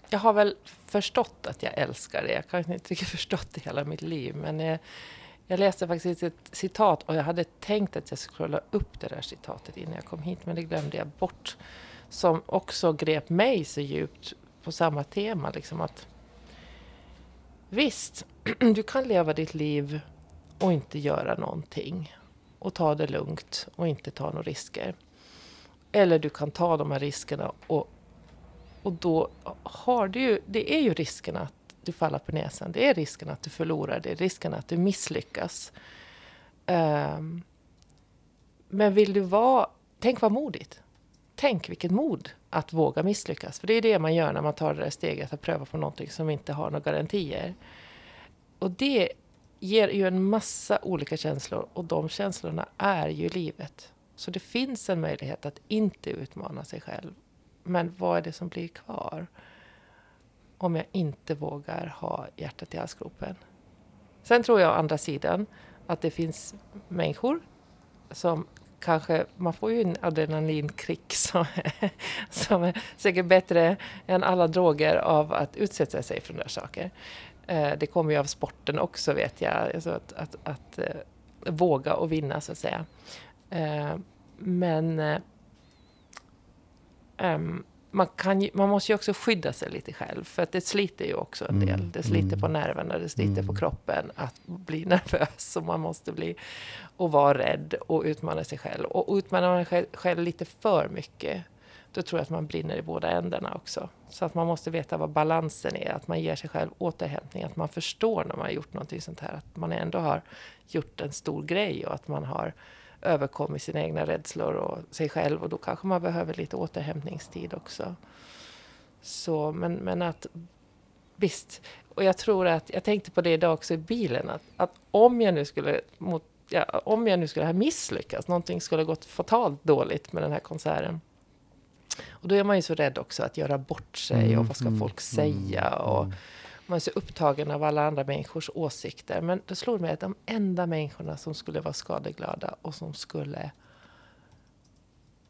jag har väl förstått att jag älskar det. Jag kanske inte riktigt [LAUGHS] förstått det hela mitt liv. Men jag, jag läste faktiskt ett citat och jag hade tänkt att jag skulle kolla upp det där citatet innan jag kom hit. Men det glömde jag bort. Som också grep mig så djupt på samma tema. Liksom att Visst, [CLEARS THROAT] du kan leva ditt liv och inte göra någonting. Och ta det lugnt och inte ta några risker. Eller du kan ta de här riskerna och, och då har du ju, det är ju risken att du faller på näsan. Det är risken att du förlorar, det är risken att du misslyckas. Um, men vill du vara, tänk vad modigt. Tänk vilket mod att våga misslyckas. För det är det man gör när man tar det där steget att pröva på någonting som inte har några garantier. Och det ger ju en massa olika känslor och de känslorna är ju livet. Så det finns en möjlighet att inte utmana sig själv. Men vad är det som blir kvar? Om jag inte vågar ha hjärtat i halsgropen. Sen tror jag å andra sidan att det finns människor som kanske, man får ju en adrenalinkick som, som är säkert bättre än alla droger av att utsätta sig för sådana saker. Eh, det kommer ju av sporten också vet jag, alltså att, att, att eh, våga och vinna så att säga. Eh, men um, man, kan man måste ju också skydda sig lite själv, för att det sliter ju också en del. Mm. Det sliter mm. på nerverna, det sliter mm. på kroppen att bli [LAUGHS] nervös och man måste bli och vara rädd och utmana sig själv. Och utmanar man sig själv lite för mycket, då tror jag att man brinner i båda ändarna också. Så att man måste veta vad balansen är, att man ger sig själv återhämtning, att man förstår när man har gjort någonting sånt här, att man ändå har gjort en stor grej och att man har överkommit sina egna rädslor och sig själv och då kanske man behöver lite återhämtningstid också. Så, men, men att visst, och jag tror att, jag tänkte på det idag också i bilen, att, att om jag nu skulle mot, ja, om jag nu skulle ha misslyckats, någonting skulle gått fatalt dåligt med den här konserten. Och då är man ju så rädd också att göra bort sig mm, och vad ska mm, folk säga? Mm, och, mm man är så upptagen av alla andra människors åsikter. Men det slog mig att de enda människorna som skulle vara skadeglada och som skulle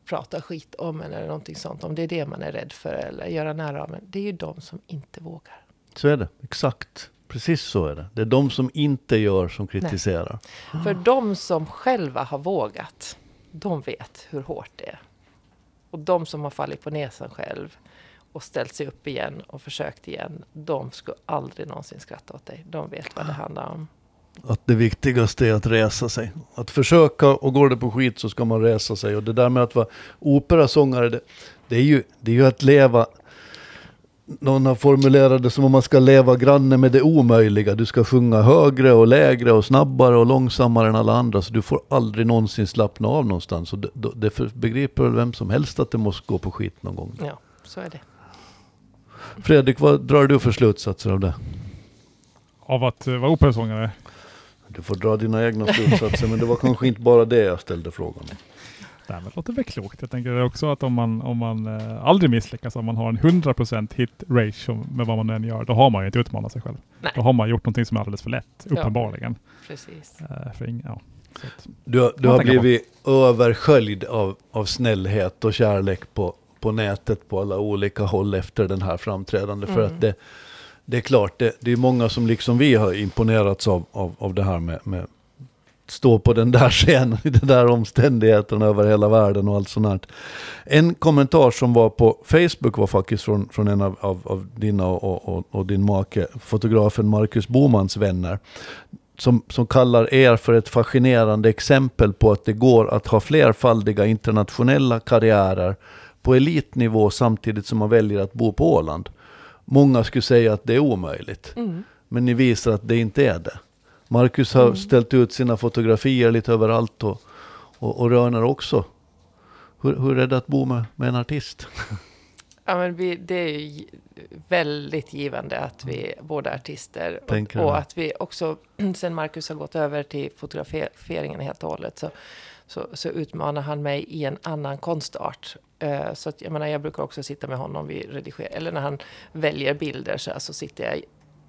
prata skit om en eller någonting sånt, om det är det man är rädd för eller göra nära av en, det är ju de som inte vågar. Så är det, exakt. Precis så är det. Det är de som inte gör som kritiserar. Nej. För de som själva har vågat, de vet hur hårt det är. Och de som har fallit på näsan själv, och ställt sig upp igen och försökt igen, de skulle aldrig någonsin skratta åt dig. De vet vad det handlar om. Att det viktigaste är att resa sig. Att försöka, och går det på skit så ska man resa sig. Och det där med att vara operasångare, det, det, är, ju, det är ju att leva någon har formulerat det som om man ska leva granne med det omöjliga. Du ska sjunga högre och lägre och snabbare och långsammare än alla andra. Så du får aldrig någonsin slappna av någonstans. Och det, det begriper väl vem som helst att det måste gå på skit någon gång. Ja, så är det. Fredrik, vad drar du för slutsatser av det? Av att vara operasångare? Du får dra dina egna slutsatser, men det var kanske inte bara det jag ställde frågan om. Nej, men det låter väl klokt. Jag tänker också att om man, om man eh, aldrig misslyckas, om man har en 100% hit ratio med vad man än gör, då har man ju inte utmanat sig själv. Nej. Då har man gjort någonting som är alldeles för lätt, uppenbarligen. Ja, precis. Eh, för ja. Du, du har blivit på. översköljd av, av snällhet och kärlek på, på nätet på alla olika håll efter den här framträdande. Mm. För att mm. det, det är klart, det, det är många som liksom vi har imponerats av, av, av det här med, med stå på den där scenen i de där omständigheterna över hela världen och allt sånt här. En kommentar som var på Facebook var faktiskt från, från en av, av, av dina och, och, och, din make, fotografen Marcus Bomans vänner. Som, som kallar er för ett fascinerande exempel på att det går att ha flerfaldiga internationella karriärer på elitnivå samtidigt som man väljer att bo på Åland. Många skulle säga att det är omöjligt. Mm. Men ni visar att det inte är det. Marcus har mm. ställt ut sina fotografier lite överallt och, och, och Röner också. Hur, hur är det att bo med, med en artist? Ja, men vi, det är väldigt givande att vi båda är artister. Och, och, att vi också, [CLEARS THROAT] sen Marcus har gått över till fotograferingen helt och hållet, så, så, så utmanar han mig i en annan konstart. Uh, så att, jag menar, jag brukar också sitta med honom vid redigerar, eller när han väljer bilder så, så sitter jag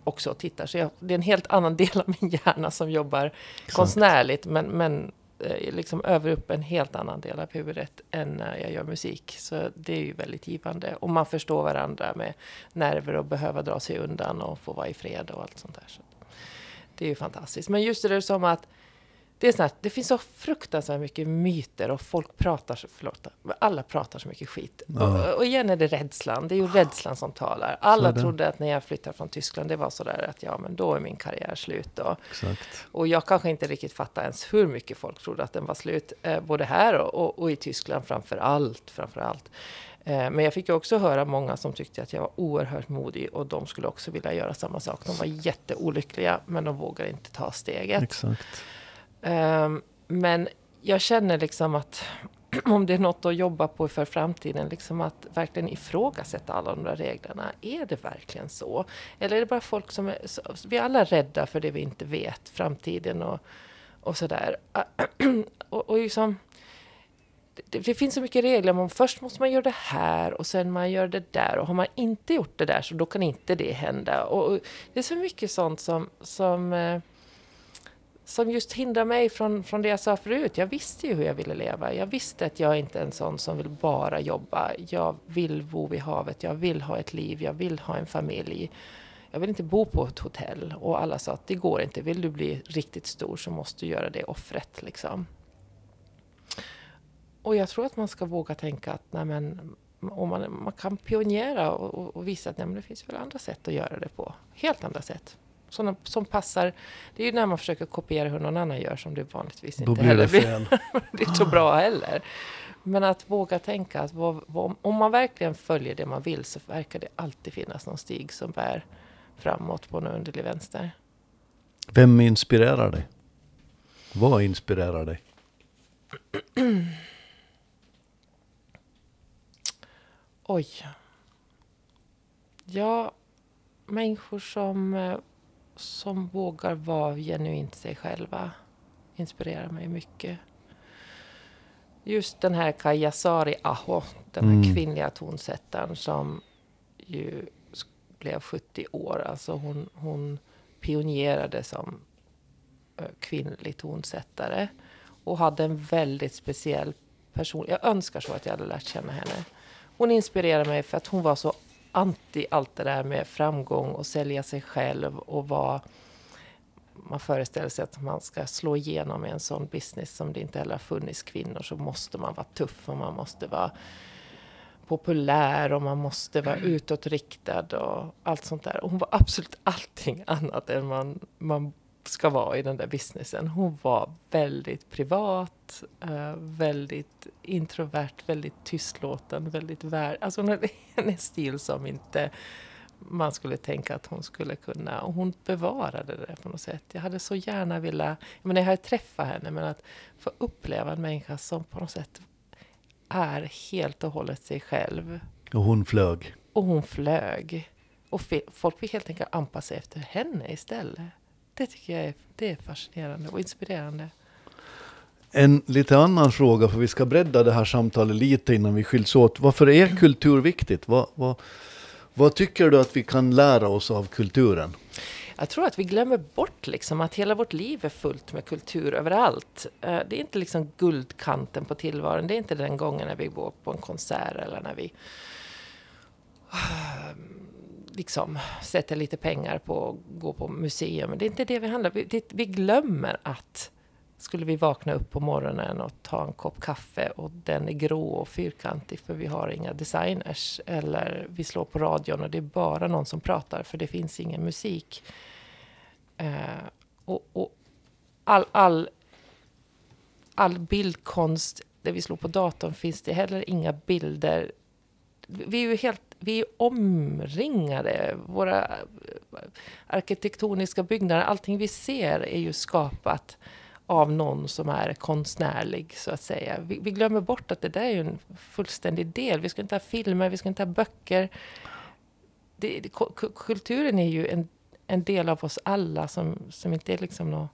också och tittar. Så jag, det är en helt annan [LAUGHS] del av min hjärna som jobbar Exakt. konstnärligt. Men, men eh, liksom övar upp en helt annan del av huvudet än när jag gör musik. Så det är ju väldigt givande. Och man förstår varandra med nerver och behöva dra sig undan och få vara i fred och allt sånt där. Så det är ju fantastiskt. Men just det där som att det, är så här, det finns så fruktansvärt mycket myter och folk pratar, så, förlåt, alla pratar så mycket skit. Ja. Och, och igen är det rädslan, det är ju rädslan som talar. Alla trodde att när jag flyttade från Tyskland, det var så där att ja, men då är min karriär slut. Och, Exakt. och jag kanske inte riktigt fattar ens hur mycket folk trodde att den var slut, eh, både här och, och, och i Tyskland framför allt. Framför allt. Eh, men jag fick ju också höra många som tyckte att jag var oerhört modig och de skulle också vilja göra samma sak. De var jätteolyckliga, men de vågar inte ta steget. Exakt. Um, men jag känner liksom att [CLEARS THROAT] om det är något att jobba på för framtiden, liksom att verkligen ifrågasätta alla de där reglerna. Är det verkligen så? Eller är det bara folk som är... Så, vi är alla rädda för det vi inte vet, framtiden och, och sådär. Ah, [CLEARS THROAT] och, och liksom, det, det, finns så mycket regler, men först måste man göra det här och sen man gör det där. Och har man inte gjort det där så då kan inte det hända. Och, och det är så mycket sånt som, som eh, som just hindrar mig från, från det jag sa förut. Jag visste ju hur jag ville leva. Jag visste att jag inte är en sån som vill bara jobba. Jag vill bo vid havet, jag vill ha ett liv, jag vill ha en familj. Jag vill inte bo på ett hotell. Och alla sa att det går inte. Vill du bli riktigt stor så måste du göra det offret. Liksom. Och jag tror att man ska våga tänka att nej men, och man, man kan pionjera och, och, och visa att nej men det finns väl andra sätt att göra det på. Helt andra sätt sådana som passar. Det är ju när man försöker kopiera hur någon annan gör som det vanligtvis inte blir heller det fel. [LAUGHS] det är så bra heller. Men att våga tänka att vad, vad, om man verkligen följer det man vill så verkar det alltid finnas någon stig som bär framåt på en underlig vänster. Vem inspirerar dig? Vad inspirerar dig? [CLEARS THROAT] Oj. Ja, människor som eh, som vågar vara genuint sig själva inspirerar mig mycket. Just den här Kaja Sari Aho, den här mm. kvinnliga tonsättaren som ju blev 70 år. Alltså hon, hon pionjerade som kvinnlig tonsättare och hade en väldigt speciell person. Jag önskar så att jag hade lärt känna henne. Hon inspirerade mig för att hon var så anti allt det där med framgång och sälja sig själv och vad man föreställer sig att man ska slå igenom i en sån business som det inte heller har funnits kvinnor så måste man vara tuff och man måste vara populär och man måste vara utåtriktad och allt sånt där. Och hon var absolut allting annat än man, man ska vara i den där businessen. Hon var väldigt privat, uh, väldigt introvert, väldigt tystlåten, väldigt värd. Alltså hon hade [LAUGHS] en stil som inte man skulle tänka att hon skulle kunna. Och hon bevarade det på något sätt. Jag hade så gärna velat, jag menar jag hade träffat henne, men att få uppleva en människa som på något sätt är helt och hållet sig själv. Och hon flög. Och hon flög. Och folk fick helt enkelt anpassa sig efter henne istället. Det tycker jag är, det är fascinerande och inspirerande. En lite annan fråga, för vi ska bredda det här samtalet lite innan vi skiljs åt. Varför är kultur viktigt? Vad, vad, vad tycker du att vi kan lära oss av kulturen? Jag tror att vi glömmer bort liksom att hela vårt liv är fullt med kultur överallt. Eh, det är inte liksom guldkanten på tillvaron. Det är inte den gången när vi går på en konsert eller när vi liksom sätter lite pengar på att gå på museum. Det är inte det vi handlar om. Vi, glömmer att skulle vi vakna upp på morgonen och ta en kopp kaffe och den är grå och fyrkantig för vi har inga designers. Eller vi slår på radion och det är bara någon som pratar för det finns ingen musik. Eh, och, och all, all, all bildkonst, där vi slår på datorn finns det heller inga bilder. Vi är ju helt vi är omringade. Våra eh, arkitektoniska byggnader, allting vi ser är ju skapat av någon som är konstnärlig, så att säga. Vi, vi, glömmer bort att det där är ju en fullständig del. Vi ska inte ha filmer, vi ska inte ha böcker. Det, det, kulturen är ju en, en del av oss alla som, som inte är liksom nå,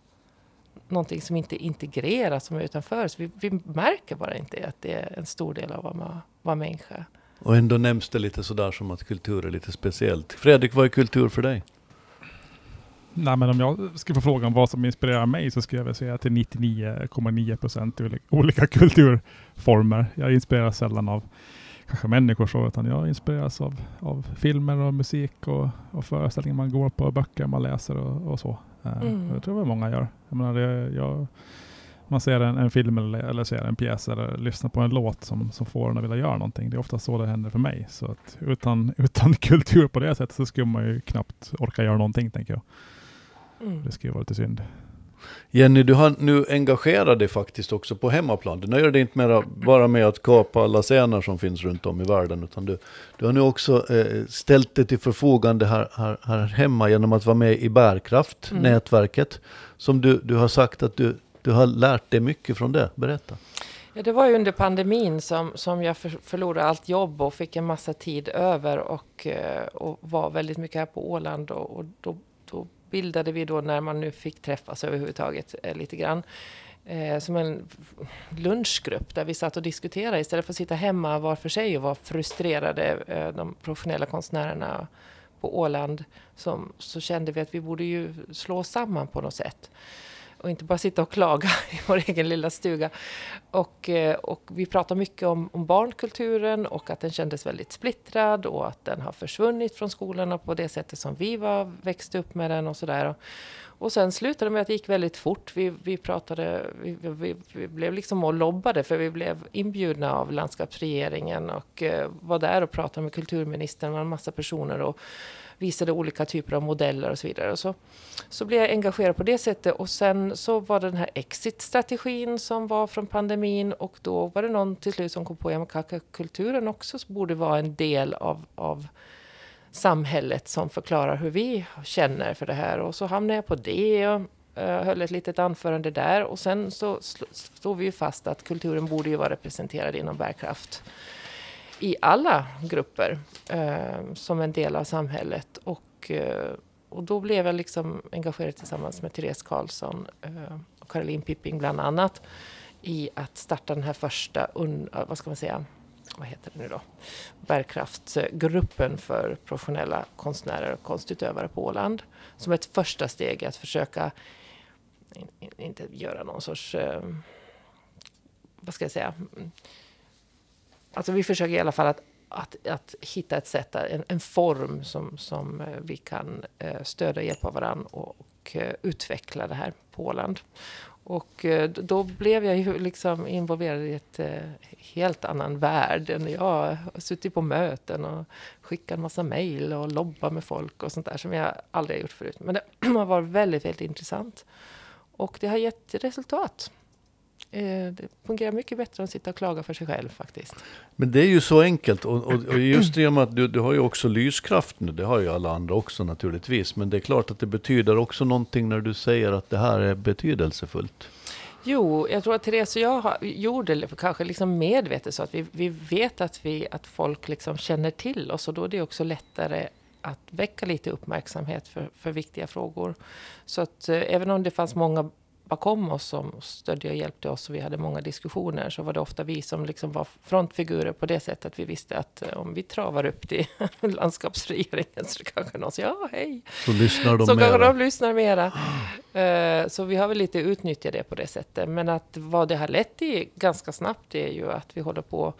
någonting som inte integreras, som är utanför oss. Vi, vi märker bara inte att det är en stor del av att vara människa. Och ändå nämns det lite sådär som att kultur är lite speciellt. Fredrik, vad är kultur för dig? Nej, men om jag ska få frågan vad som inspirerar mig så skulle jag väl säga att det är 99,9 procent olika kulturformer. Jag inspireras sällan av kanske människor så, utan jag inspireras av, av filmer och musik och, och föreställningar man går på, böcker man läser och, och så. Eh, Mm. Det tror jag många gör. Jag menar, det, jag, man ser en, en film eller, eller ser en pjäs eller lyssnar på en låt som, som får en att vilja göra någonting. Det är ofta så det händer för mig. Så att utan, utan [LAUGHS] kultur på det sättet så skulle man ju knappt orka göra någonting, tänker jag. Mm. Det skulle vara lite synd. Jenny, du har nu engagerat dig faktiskt också på hemmaplan. Du nöjer dig inte med, bara med att kapa alla scener som finns runt om i världen, utan du, du har nu också eh, ställt dig till förfogande här, här, här hemma genom att vara med i Bärkraft, Mm. nätverket, som du, du har sagt att du, du har lärt dig mycket från det. Berätta. Ja, det var ju under pandemin som, som jag för, förlorade allt jobb och fick en massa tid över och, eh, och var väldigt mycket här på Åland. Och, och då, då bildade vi då, när man nu fick träffas överhuvudtaget eh, lite grann, eh, som en lunchgrupp där vi satt och diskuterade istället för att sitta hemma var för sig och vara frustrerade, eh, de professionella konstnärerna på Åland, som, så kände vi att vi borde ju slå oss samman på något sätt. Och inte bara sitta och klaga [LAUGHS] i vår egen lilla stuga. Och, eh, och vi pratar mycket om, om barnkulturen och att den kändes väldigt splittrad och att den har försvunnit från skolorna på det sättet som vi var, växte upp med den och sådär. Och sen slutade det med att det gick väldigt fort. Vi, vi pratade, vi, vi, vi blev liksom och lobbade för vi blev inbjudna av landskapsregeringen och eh, var där och pratade med kulturministern och en massa personer och visade olika typer av modeller och så vidare. Och så, så blev jag engagerad på det sättet och sen så var det den här exit-strategin som var från pandemin och då var det någon till slut som kom på att kulturen också borde vara en del av, av samhället som förklarar hur vi känner för det här. Och så hamnade jag på det och eh, höll ett litet anförande där. Och sen så stod vi ju fast att kulturen borde ju vara representerad inom bärkraft i alla grupper eh, som en del av samhället. Och, eh, och då blev jag liksom engagerad tillsammans med Therese Karlsson eh, och Caroline Pipping bland annat i att starta den här första, un, eh, vad ska man säga, vad heter det nu då? Bärkraftsgruppen för professionella konstnärer och konstutövare på Åland. Som ett första steg i att försöka in, in, inte göra någon sorts, eh, vad ska jag säga, alltså vi försöker i alla fall att, att, att hitta ett sätt, en, en form som, som eh, vi kan eh, stödja och hjälpa varandra och, och eh, utveckla det här på Åland. Och då blev jag ju liksom involverad i ett helt annan värld. Än jag har suttit på möten och skickat en massa mejl och lobbat med folk och sånt där som jag aldrig har gjort förut. Men det [CLEARS THROAT] har varit väldigt, väldigt intressant. Och det har gett resultat. Eh, Det fungerar mycket bättre än att sitta och klaga för sig själv faktiskt. Men det är ju så enkelt och, och, och just och med att du, du har ju också lyskraft nu, det har ju alla andra också naturligtvis, men det är klart att det betyder också någonting när du säger att det här är betydelsefullt. Jo, jag tror att Therese och jag har, gjorde det kanske liksom medvetet så att vi, vi vet att, vi, att folk liksom känner till oss och då är det också lättare att väcka lite uppmärksamhet för, för viktiga frågor. Så att eh, även om det fanns många bakom oss som stödde och hjälpte oss och vi hade många diskussioner så var det ofta vi som liksom var frontfigurer på det sättet att vi visste att eh, om vi travar upp till [LAUGHS] landskapsregeringen så kanske någon säger ja, hej, Så lyssnar de så kanske mera. de lyssnar mera. Eh, Så vi har väl lite utnyttjat det på det sättet. Men att vad det har lett till ganska snabbt är ju att vi håller på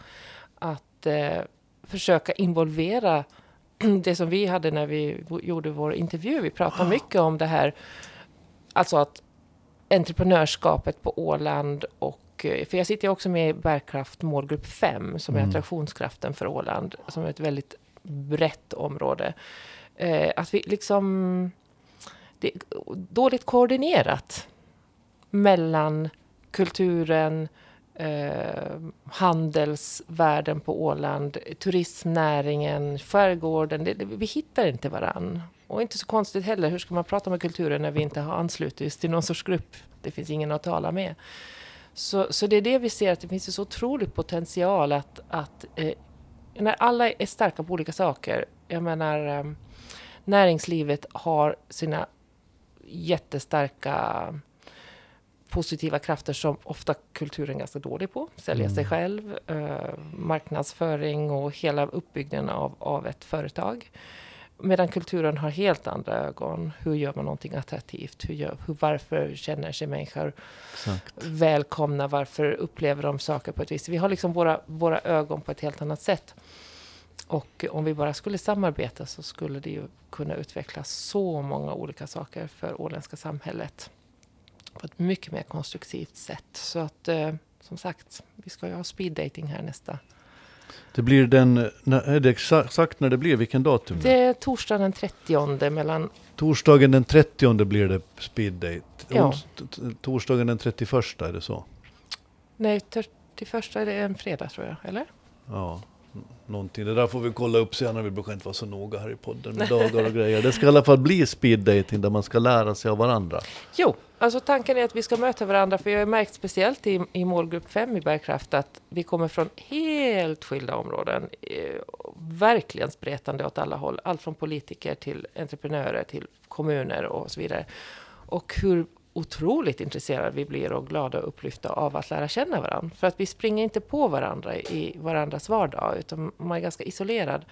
att eh, försöka involvera [CLEARS THROAT] det som vi hade när vi gjorde vår intervju. Vi pratade mycket om det här, alltså att entreprenörskapet på Åland och eh, för jag sitter också med i Bärkraft målgrupp 5 som är Mm. attraktionskraften för Åland som är ett väldigt brett område. Eh, att vi liksom det är dåligt koordinerat mellan kulturen, eh, handelsvärlden på Åland, turismnäringen, skärgården. Det, det, vi hittar inte varann. Och inte så konstigt heller, hur ska man prata med kulturen när vi inte har anslutit oss till någon sorts grupp? Det finns ingen att tala med. Så, så det är det vi ser, att det finns en så otrolig potential att, att eh, när alla är starka på olika saker, jag menar eh, näringslivet har sina jättestarka positiva krafter som ofta kulturen är ganska dålig på. Sälja sig själv, eh, marknadsföring och hela uppbyggnaden av, av ett företag. Medan kulturen har helt andra ögon. Hur gör man någonting attraktivt? Hur gör, hur, varför känner sig människor Exakt. välkomna? Varför upplever de saker på ett visst Vi har liksom våra, våra ögon på ett helt annat sätt. Och om vi bara skulle samarbeta så skulle det ju kunna utveckla så många olika saker för åländska samhället. På ett mycket mer konstruktivt sätt. Så att eh, som sagt, vi ska ju ha speed dating här nästa. Det blir den, när, är det exakt när det blir? Vilken datum? Det är torsdagen den 30 mellan... Torsdagen den 30 blir det speed date. Ja. Torsdagen den 31 är det så? Nej, 31 är det en fredag tror jag, eller? Ja, någonting. Det där får vi kolla upp senare. Vi brukar inte vara så noga här i podden med dagar och grejer. Det ska i alla fall bli speed dating där man ska lära sig av varandra. Jo, alltså tanken är att vi ska möta varandra, för jag har märkt speciellt i, i målgrupp 5 i Bärkraft att vi kommer från helt skilda områden. Eh, verkligen spretande åt alla håll. Allt från politiker till entreprenörer till kommuner och så vidare. Och hur otroligt intresserade vi blir och glada och upplyfta av att lära känna varandra. För att vi springer inte på varandra i varandras vardag, utan man är ganska isolerad.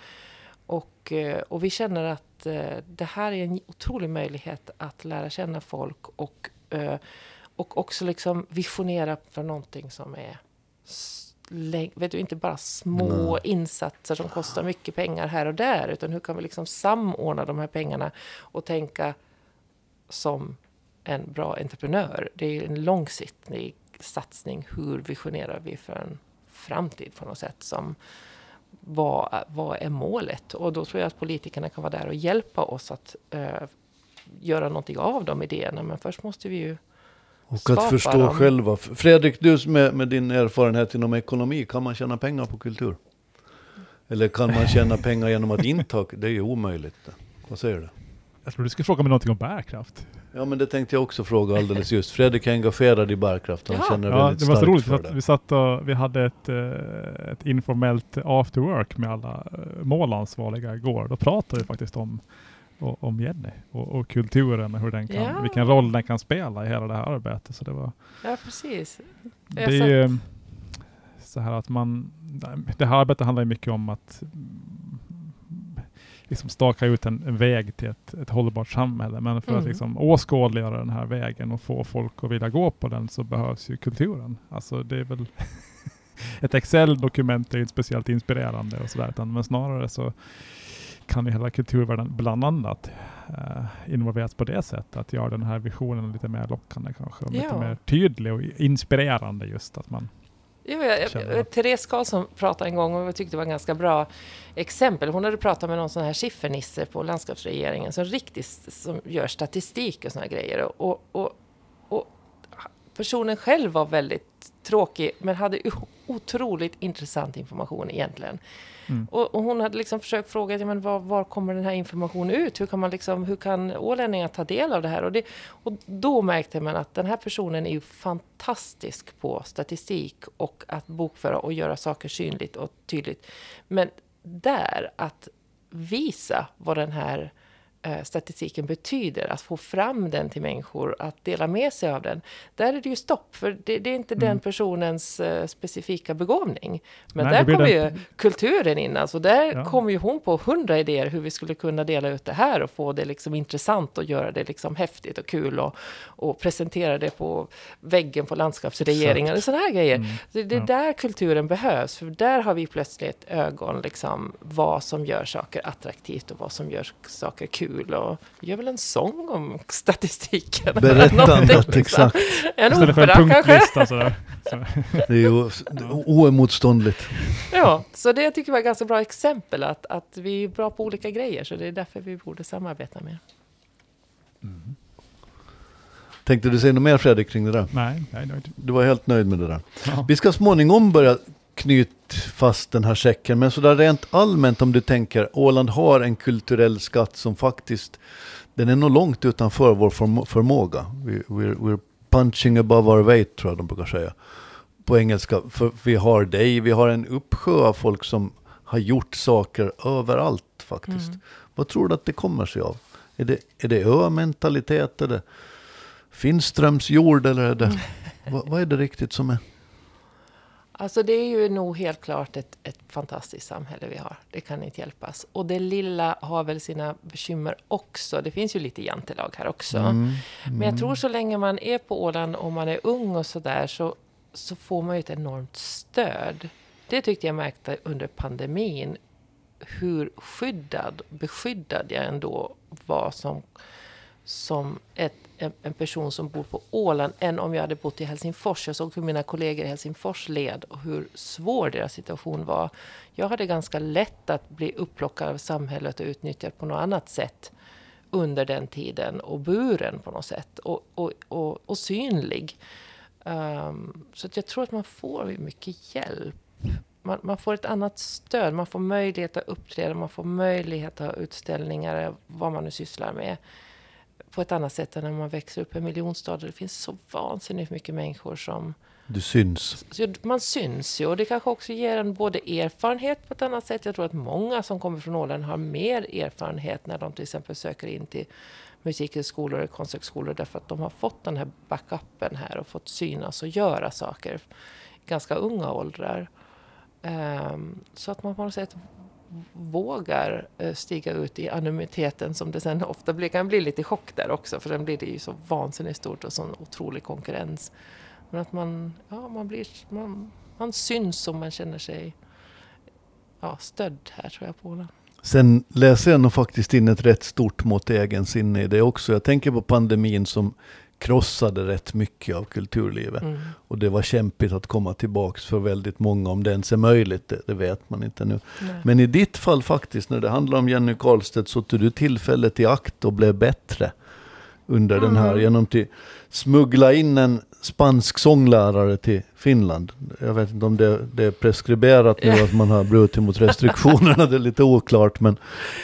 Och, eh, och vi känner att eh, det här är en otrolig möjlighet att lära känna folk och, eh, och också liksom visionera för någonting som är vet du, inte bara små Nej. insatser som kostar mycket pengar här och där, utan hur kan vi liksom samordna de här pengarna och tänka som en bra entreprenör. Det är en långsiktig satsning. Hur visionerar vi för en framtid på något sätt som vad, vad är målet? Och då tror jag att politikerna kan vara där och hjälpa oss att eh, göra någonting av de idéerna. Men först måste vi ju Och att förstå dem. själva. Fredrik, du med, med din erfarenhet inom ekonomi, kan man tjäna pengar på kultur? Eller kan man tjäna pengar genom att inta? Det är ju omöjligt. Vad säger du? Jag tror du skulle fråga mig någonting om bärkraft. Ja men det tänkte jag också fråga alldeles just. Fredrik är engagerad i bärkraft. Han Ja. känner Ja, väldigt det var så starkt roligt. för För det. att vi satt och vi hade ett, eh, ett informellt after work med alla eh, målansvariga igår. Då pratade vi faktiskt om, om Jenny och, och kulturen och hur den kan, Ja. vilken roll den kan spela i hela det här arbetet. Så det var, Ja, precis. det är ju så här att man, det här arbetet handlar ju mycket om att liksom staka ut en, en väg till ett, ett hållbart samhälle. Men för att Mm. liksom åskådliggöra den här vägen och få folk att vilja gå på den så behövs ju kulturen. Alltså det är väl [LAUGHS] ett Excel-dokument är inte speciellt inspirerande och sådär, utan men snarare så kan ju hela kulturvärlden bland annat eh, involveras på det sättet, att göra den här visionen lite mer lockande kanske, och lite Ja. mer tydlig och inspirerande just att man Jo, jag, jag, Therese Karlsson pratade en gång och jag tyckte det var ett ganska bra exempel. Hon hade pratat med någon sån här siffernisse på landskapsregeringen som riktigt som gör statistik och såna grejer. Och, och, och personen själv var väldigt tråkig men hade otroligt intressant information egentligen. Mm. Och, och hon hade liksom försökt fråga, ja, men var, var kommer den här informationen ut? Hur kan, man liksom, hur kan ålänningar ta del av det här? Och, det, och då märkte man att den här personen är ju fantastisk på statistik och att bokföra och göra saker synligt och tydligt. Men där, att visa vad den här eh, statistiken betyder, att få fram den till människor, att dela med sig av den. Där är det ju stopp, för det, det är inte den personens eh, specifika begåvning. Men Nej, där kommer ju kulturen in. Alltså där Ja. kommer ju hon på hundra idéer hur vi skulle kunna dela ut det här och få det liksom intressant och göra det liksom häftigt och kul och, och presentera det på väggen på landskapsregeringen och sådana här grejer. Mm. Så det är Ja. där kulturen behövs, för där har vi plötsligt ögon, liksom, vad som gör saker attraktivt och vad som gör saker kul. Och vi gör väl en sång om statistiken. Berättandet, exakt. En Istället för en opera kanske. punktlista sådär. Så. Det är ju oemotståndligt. Ja, så det tycker jag var ett ganska bra exempel, att, att vi är bra på olika grejer, så det är därför vi borde samarbeta mer. Tänkte du säga något mer Fredrik kring det där? Nej, jag är nöjd. Du var helt nöjd med det där. Ja. Vi ska småningom börja knyta fast den här säcken. Men sådär rent allmänt om du tänker, Åland har en kulturell skatt som faktiskt, den är nog långt utanför vår förmåga. We, we're, we're punching above our weight tror jag de brukar säga. På engelska. För vi har dig, vi har en uppsjö av folk som har gjort saker överallt faktiskt. Mm. Vad tror du att det kommer sig av? Är det, är det ö-mentalitet? Är det Finströms jord eller är det, vad, vad är det riktigt som är? Alltså det är ju nog helt klart ett, ett fantastiskt samhälle vi har. Det kan inte hjälpas. Och det lilla har väl sina bekymmer också. Det finns ju lite jantelag här också. Mm. Men jag tror så länge man är på Åland och man är ung och sådär så, så får man ju ett enormt stöd. Det tyckte jag märkte under pandemin. Hur skyddad, beskyddad jag ändå var som, som ett, en, en person som bor på Åland än om jag hade bott i Helsingfors. Jag såg hur mina kollegor i Helsingfors led och hur svår deras situation var. Jag hade ganska lätt att bli upplockad av samhället och utnyttjad på något annat sätt under den tiden och buren på något sätt och, och, och, och synlig. Um, så att jag tror att man får mycket hjälp. Man, man, får ett annat stöd, man får möjlighet att uppträda, man får möjlighet att ha utställningar, vad man nu sysslar med. På ett annat sätt än när man växer upp i en miljonstad. Det finns så vansinnigt mycket människor som... Du syns. Man syns ju och det kanske också ger en både erfarenhet på ett annat sätt. Jag tror att många som kommer från Åland har mer erfarenhet när de till exempel söker in till musikhögskolor eller konsthögskolor därför att de har fått den här backupen här och fått synas och göra saker i ganska unga åldrar. Um, så att man på något sätt vågar eh, stiga ut i anonymiteten som det sen ofta blir, kan bli lite chock där också för sen blir det ju så vansinnigt stort och sån otrolig konkurrens. Men att man, ja, man, blir, man, man syns och man känner sig ja, stödd här tror jag på Åland. Sen läser jag nog faktiskt in ett rätt stort mått egensinne i det också. Jag tänker på pandemin som krossade rätt mycket av kulturlivet. Mm. Och det var kämpigt att komma tillbaks för väldigt många, om det ens är möjligt, det, det vet man inte nu. Nej. Men i ditt fall faktiskt, när det handlar om Jenny Karlstedt, så tog du tillfället i akt och blev bättre under mm. den här, mm. genom att smuggla in en spansk sånglärare till Finland. Jag vet inte om det, det är preskriberat nu att man har brutit mot restriktionerna, det är lite oklart. Men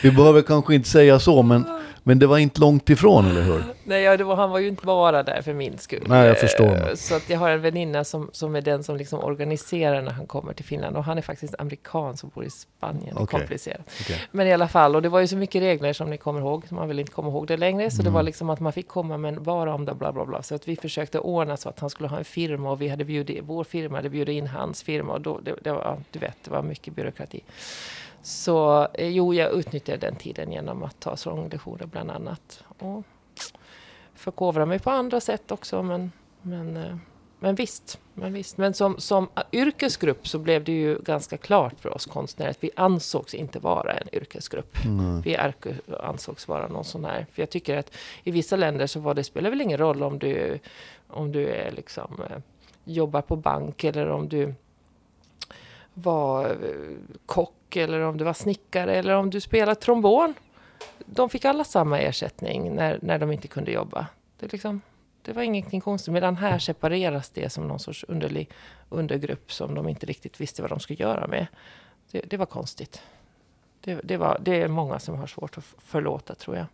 vi behöver kanske inte säga så, men men det var inte långt ifrån, eller hur? Nej, ja, var, han var ju inte bara där för min skull. Nej, jag förstår. Mig. Så att jag har en väninna som, som är den som liksom organiserar när han kommer till Finland. Och han är faktiskt amerikan som bor i Spanien. Okay. Komplicerat. Okay. Men i alla fall, och det var ju så mycket regler som ni kommer ihåg. Man vill inte komma ihåg det längre. Så mm. det var liksom att man fick komma men bara om det, bla bla bla. Så att vi försökte ordna så att han skulle ha en firma. Och vi hade bjudit, vår firma hade bjudit in hans firma. Och då, det, det var, du vet, det var mycket byråkrati. Så eh, jo, jag utnyttjade den tiden genom att ta sånglektioner bland annat. Och förkovra mig på andra sätt också. Men, men, eh, men visst, men, visst. men som, som yrkesgrupp så blev det ju ganska klart för oss konstnärer att vi ansågs inte vara en yrkesgrupp. Mm. Vi ansågs vara någon sån här. För jag tycker att i vissa länder så var det, spelar väl ingen roll om du, om du är liksom, eh, jobbar på bank eller om du var eh, kock eller om du var snickare eller om du spelade trombon. De fick alla samma ersättning när, när de inte kunde jobba. Det, liksom, det var ingenting konstigt. Medan här separeras det som någon sorts underlig undergrupp som de inte riktigt visste vad de skulle göra med. Det, det var konstigt. Det, det, var, det är många som har svårt att förlåta tror jag.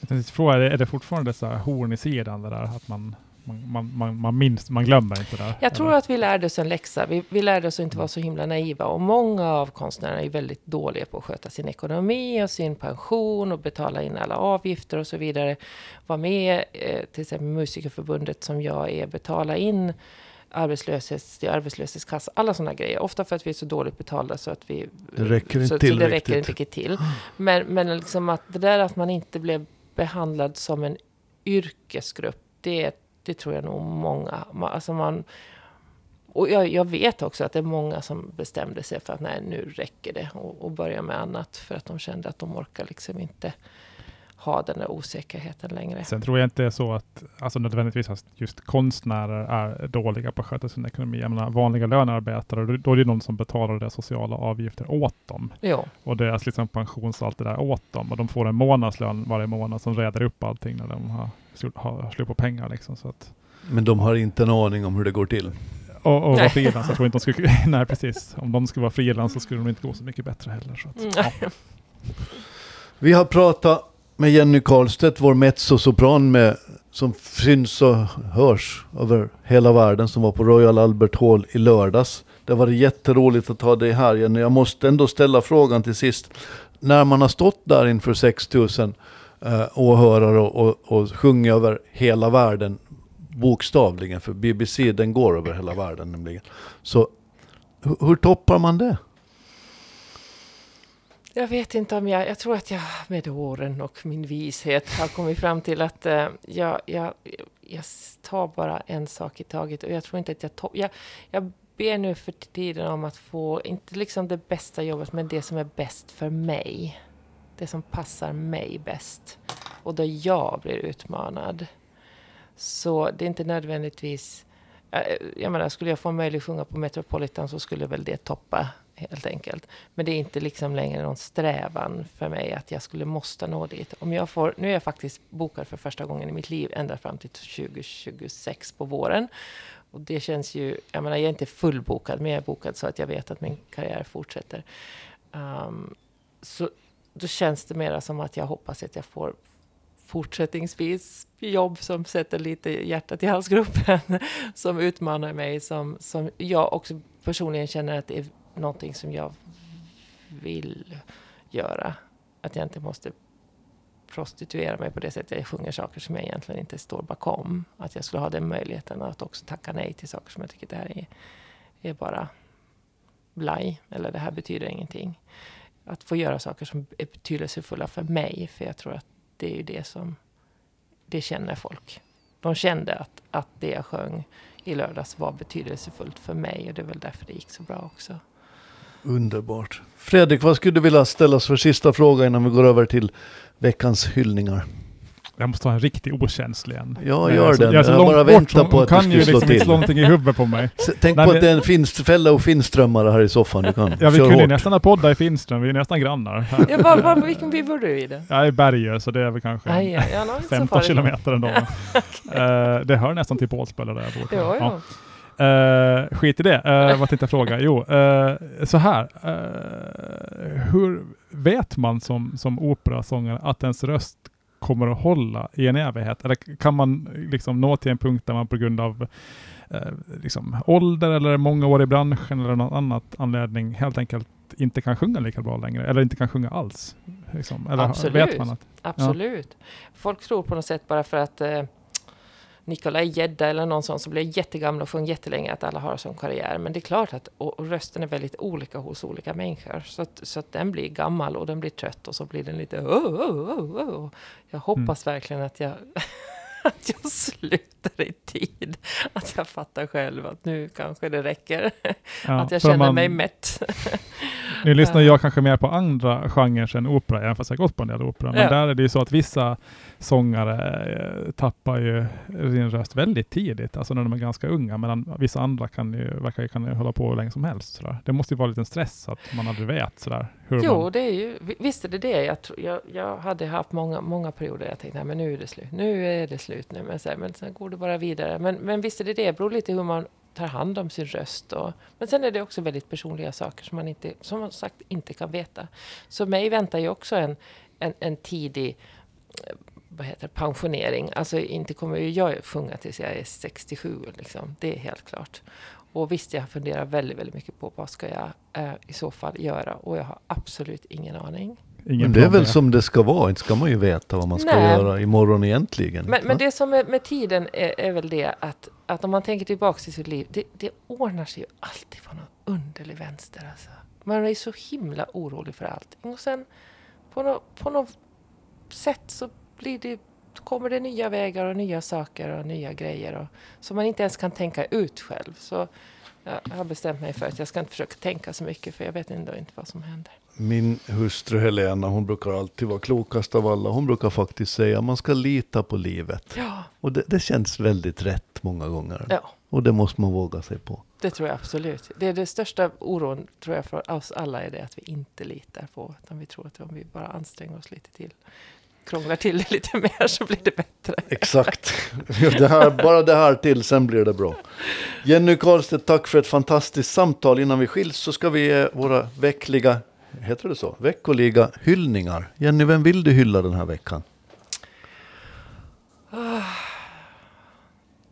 Jag tänkte fråga, är det fortfarande så här horn i sidan det där att man man, man, man, minns, man glömmer inte det. Jag tror att vi lärde oss en läxa. Vi, vi lärde oss att inte vara så himla naiva. Och många av konstnärerna är väldigt dåliga på att sköta sin ekonomi och sin pension och betala in alla avgifter och så vidare. Var med eh, till exempel Musikerförbundet som jag är, betala in arbetslöshets, arbetslöshetskassa, alla sådana grejer. Ofta för att vi är så dåligt betalda så att vi... Det räcker inte så, till så det räcker inte till. Men, men liksom att det där att man inte blev behandlad som en yrkesgrupp, det det tror jag nog många. Alltså man, och jag, jag, vet också att det är många som bestämde sig för att nej, nu räcker det och, och börja med annat. För att de kände att de orkar liksom inte ha den där osäkerheten längre. Sen tror jag inte det är så att alltså nödvändigtvis att just konstnärer är dåliga på att sköta sin ekonomi. Jag menar, vanliga lönearbetare, då är det någon som betalar deras sociala avgifter åt dem. Jo. Och deras liksom pensions och allt det där åt dem. Och de får en månadslön varje månad som räddar upp allting när de har, har slut på pengar. Liksom, så att, Men de har inte en aning om hur det går till? Och, och vara frilans. Jag tror inte de skulle, [LAUGHS] nej precis. Om de skulle vara frilans så skulle de inte gå så mycket bättre heller. Så att, ja. Vi har pratat med Jenny Karlstedt, vår mezzosopran med, som syns och hörs över hela världen, som var på Royal Albert Hall i lördags. Det var jätteroligt att ha dig här Jenny. Jag måste ändå ställa frågan till sist. När man har stått där inför 6000 eh, åhörare och, och, och sjungit över hela världen, bokstavligen, för BBC den går över hela världen nämligen. Så Hur, hur toppar man det? Jag vet inte om jag... Jag tror att jag med åren och min vishet har kommit fram till att eh, jag, jag, jag tar bara en sak i taget. Och jag tror inte att jag... To- jag, jag ber nu för tiden om att få, inte liksom det bästa jobbet, men det som är bäst för mig. Det som passar mig bäst. Och där jag blir utmanad. Så det är inte nödvändigtvis... Jag, jag menar, skulle jag få möjlighet att sjunga på Metropolitan så skulle väl det toppa helt enkelt. Men det är inte liksom längre någon strävan för mig att jag skulle måste nå dit. Om jag får, nu är jag faktiskt bokad för första gången i mitt liv ända fram till 2026 på våren. Och det känns ju, jag menar jag är inte fullbokad, men jag är bokad så att jag vet att min karriär fortsätter. Um, så då känns det mera som att jag hoppas att jag får fortsättningsvis jobb som sätter lite hjärtat i halsgropen, [LAUGHS] som utmanar mig, som, som jag också personligen känner att det är någonting som jag vill göra. Att jag inte måste prostituera mig på det sättet jag sjunger saker som jag egentligen inte står bakom. Att jag skulle ha den möjligheten att också tacka nej till saker som jag tycker det här är, är bara blaj, eller det här betyder ingenting. Att få göra saker som är betydelsefulla för mig, för jag tror att det är ju det som det känner folk. De kände att, att det jag sjöng i lördags var betydelsefullt för mig och det är väl därför det gick så bra också. Underbart. Fredrik, vad skulle du vilja ställa för sista fråga innan vi går över till veckans hyllningar? Jag måste ha en riktig okänslig en. Ja, gör den. Jag, är så Jag långt bara väntar hon- på hon att du kan ju slå liksom till. slå någonting i huvudet på mig. Tänk Nej, på men- att det är en finst, fälla och finströmmare här i soffan. Du kan [LAUGHS] Ja, vi kunde ju hårt. nästan ha podda i Finström, vi är nästan grannar. Ja, var, var, vilken by bor du i då? Jag är i Berger, så det är väl kanske Aj, ja, ja, no, inte så 15 farligt. kilometer ändå. [LAUGHS] Eh, det hör nästan till Bålsböle där jag bor. Ja, Ja. Ja. Eh, skit i det. Uh, vad tänkte jag fråga? Jo, eh, så här. hur vet man som, som operasångare att ens röst kommer att hålla i en evighet? Eller kan man liksom nå till en punkt där man på grund av liksom ålder eller många år i branschen eller någon annan anledning helt enkelt inte kan sjunga lika bra längre? Eller inte kan sjunga alls? Liksom. Eller Absolut. vet man att... Absolut. Folk tror på något sätt bara för att Nikolaj Gedda eller någon sån som blev jättegamla och sjöng jättelänge att alla har som karriär. Men det är klart att och, och rösten är väldigt olika hos olika människor. Så att, så att den blir gammal och den blir trött och så blir den lite oh, oh, oh, oh. Jag hoppas verkligen att jag [LAUGHS] att jag slutar i tid. Att jag fattar själv att nu kanske det räcker. Ja, att jag känner man- mig mätt. [LAUGHS] Nu lyssnar jag kanske mer på andra genrer än opera, även fast jag gått på en del opera. Men Ja. där är det ju så att vissa sångare eh, tappar ju sin röst väldigt tidigt, alltså när de är ganska unga, medan vissa andra kan ju, verkar ju, kan ju hålla på hur länge som helst. Sådär. Det måste ju vara en liten stress att man aldrig vet sådär, hur Jo, man... det är ju, vi- visst är det det. Jag, tro- jag, jag hade haft många, många perioder där jag tänkte, nej men nu är det slut. Nu är det slut nu. Men, så här, men sen går det bara vidare. Men, men visst är det det. Det beror lite hur man tar hand om sin röst. Och, men sen är det också väldigt personliga saker som man inte, som sagt inte kan veta. Så mig väntar ju också en, en, en tidig vad heter det, pensionering. Alltså inte kommer ju jag sjunga tills jag är 67. Liksom. Det är helt klart. Och visst, jag funderar väldigt, väldigt mycket på vad ska jag eh, i så fall göra. Och jag har absolut ingen aning. Ingen Men det är väl som det ska vara, inte ska man ju veta vad man ska Nej. göra imorgon egentligen. Men, men det som är med tiden är, är väl det att, att om man tänker tillbaka till sitt liv, det, det ordnar sig ju alltid på någon underlig vänster. Alltså. Man är så himla orolig för allting. Och sen på, nå på något sätt så blir det, kommer det nya vägar och nya saker och nya grejer. Och, som man inte ens kan tänka ut själv. Så jag har bestämt mig för att jag ska inte försöka tänka så mycket för jag vet ändå inte vad som händer. Min hustru Helena, hon brukar alltid vara klokast av alla. Hon brukar faktiskt säga att man ska lita på livet. Ja, Och det, det känns väldigt rätt många gånger. ja. Och det måste man våga sig på. Det tror jag absolut. Det är det största oron tror jag för oss alla är det att vi inte litar på. Utan vi tror att om vi bara anstränger oss lite till, krånglar till det [LAUGHS] lite mer så blir det bättre. Exakt. Det här, bara det här till, sen blir det bra. Jenny Karlstedt, tack för ett fantastiskt samtal. Innan vi skiljs så ska vi ge våra veckliga, heter det så? Veckoliga hyllningar. Jenny, vem vill du hylla den här veckan?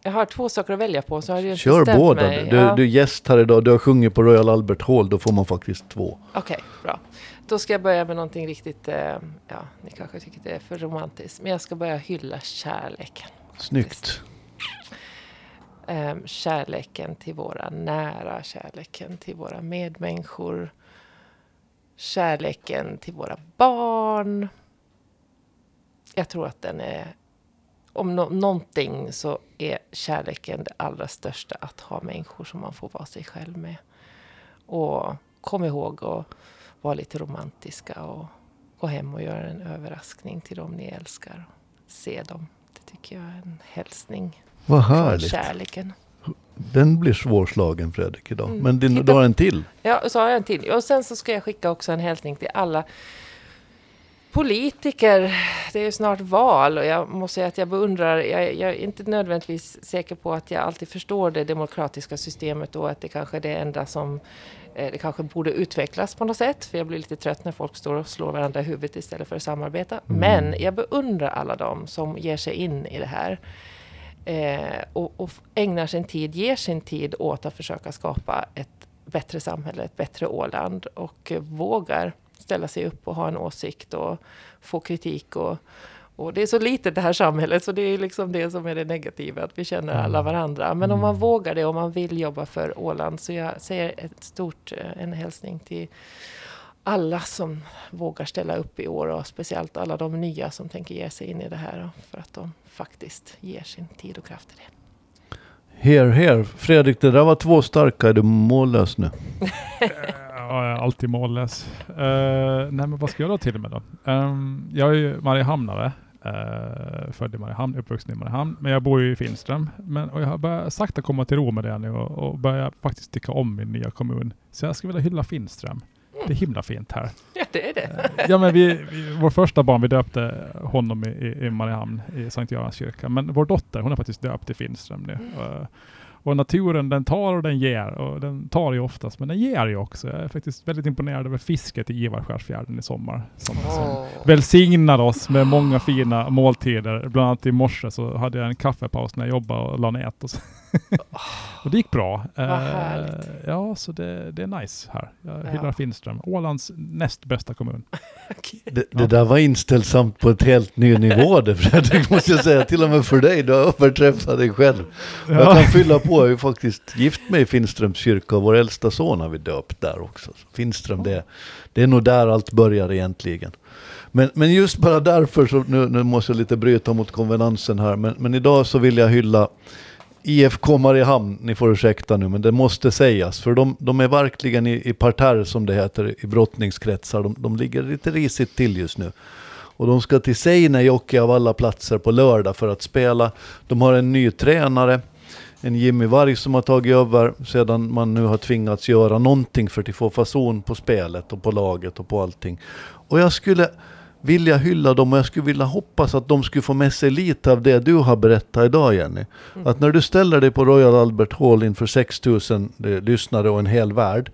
Jag har två saker att välja på så har jag Kör båda. mig. Du, Ja. du är gäst här idag, du har sjungit på Royal Albert Hall, då får man faktiskt två. Okej, bra. Då ska jag börja med någonting riktigt, eh, ja, ni kanske tycker det är för romantiskt. Men jag ska börja hylla kärleken. Snyggt. Eh, kärleken till våra nära, kärleken till våra medmänniskor. Kärleken till våra barn. Jag tror att den är... Om no någonting så är kärleken det allra största. Att ha människor som man får vara sig själv med. Och kom ihåg att vara lite romantiska och gå hem och göra en överraskning till dem ni älskar. Se dem. Det tycker jag är en hälsning Vad från härligt. kärleken. Den blir svårslagen Fredrik idag. Mm. Men din, Titta. du har en till. Ja, så har jag en till. Och sen så ska jag skicka också en hälsning till alla politiker. Det är ju snart val och jag måste säga att jag beundrar, jag, jag är inte nödvändigtvis säker på att jag alltid förstår det demokratiska systemet och att det kanske är det enda som eh, det kanske borde utvecklas på något sätt. För jag blir lite trött när folk står och slår varandra i huvudet istället för att samarbeta. Men jag beundrar alla dem som ger sig in i det här. Eh, och, och ägnar sin tid, ger sin tid åt att försöka skapa ett bättre samhälle, ett bättre Åland och eh, vågar ställa sig upp och ha en åsikt och få kritik. Och, och det är så litet det här samhället så det är liksom det som är det negativa, att vi känner alla varandra. Men om man vågar det och man vill jobba för Åland så jag säger ett stort, eh, en hälsning till alla som vågar ställa upp i år och speciellt alla de nya som tänker ge sig in i det här för att de faktiskt ger sin tid och kraft till det. Here, here. Fredrik, det där var två starka. Är du mållös nu? [LAUGHS] Ja, jag är alltid mållös. Uh, nej, men vad ska jag då till med då? Ehm, jag är ju Mariehamnare. Uh, född i Mariehamn, uppvuxen i Mariehamn. Men jag bor ju i Finström. Men, och jag har börjat sakta komma till ro med det nu och, och börjar faktiskt tycka om min nya kommun. Så jag skulle vilja hylla Finström. Det är himla fint här. Ja, det är det. ja, men vi, vi, vår första barn, vi döpte honom i, i, i Mariehamn i Sankt Görans kyrka. Men vår dotter, hon är faktiskt döpt i Finström nu. Uh, och naturen den tar och den ger. Och den tar ju oftast, men den ger ju också. Jag är faktiskt väldigt imponerad över fisket i Ivarskärsfjärden i sommar. Som, som Åh. välsignar oss med många fina måltider. Bland annat i morse så hade jag en kaffepaus när jag jobbade och la nät. Och, [LAUGHS] och det gick bra. Vad Eh, ja, så det, det är nice här. Jag Ja. hyllar Finström. Ålands näst bästa kommun. [LAUGHS] Det, det Ja. där var inställsamt på ett helt ny nivå det Fredrik, måste jag säga. Till och med för dig, du har överträffat dig själv. Jag kan fylla på, jag är ju faktiskt gift mig i Finströms kyrka och vår äldsta son har vi döpt där också. Så Finström, det, det är nog där allt börjar egentligen. Men, men just bara därför, så nu, nu måste jag lite bryta mot konvenansen här, men, men idag så vill jag hylla IFK Mariehamn, ni får ursäkta nu, men det måste sägas. För de, de är verkligen i, i parterre, som det heter, i brottningskretsar. De, de ligger lite risigt till just nu. Och de ska till Seinäjoki av alla platser på lördag för att spela. De har en ny tränare, en Jimmy Varg som har tagit över sedan man nu har tvingats göra någonting för att få fason på spelet och på laget och på allting. Och jag skulle vilja hylla dem och jag skulle vilja hoppas att de skulle få med sig lite av det du har berättat idag Jenny. Att när du ställer dig på Royal Albert Hall inför 6000 eh, lyssnare och en hel värld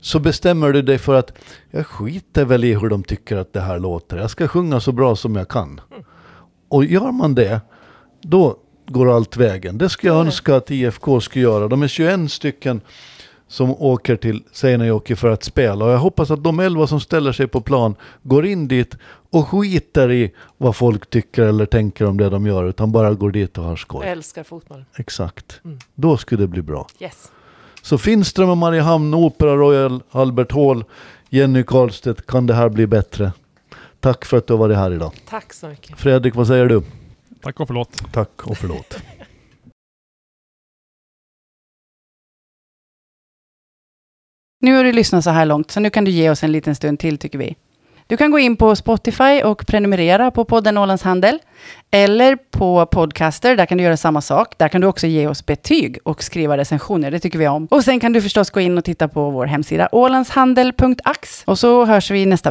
så bestämmer du dig för att jag skiter väl i hur de tycker att det här låter. Jag ska sjunga så bra som jag kan. Och gör man det, då går allt vägen. Det skulle jag önska att IFK skulle göra. De är 21 stycken som åker till Seinäjoki för att spela. Och jag hoppas att de 11 som ställer sig på plan går in dit och skiter i vad folk tycker eller tänker om det de gör. Utan bara går dit och har Jag skoj. älskar fotboll. Exakt. Mm. Då skulle det bli bra. Yes. Så Finström och Mariehamn, Opera Royal, Albert Hall, Jenny Karlstedt, kan det här bli bättre? Tack för att du har varit här idag. Tack så mycket. Fredrik, vad säger du? Tack och förlåt. Tack och förlåt. [LAUGHS] Nu har du lyssnat så här långt, så nu kan du ge oss en liten stund till tycker vi. Du kan gå in på Spotify och prenumerera på podden Ålands Handel. Eller på Podcaster, där kan du göra samma sak. Där kan du också ge oss betyg och skriva recensioner, det tycker vi om. Och sen kan du förstås gå in och titta på vår hemsida ålandshandel.ax. Och så hörs vi nästa vecka.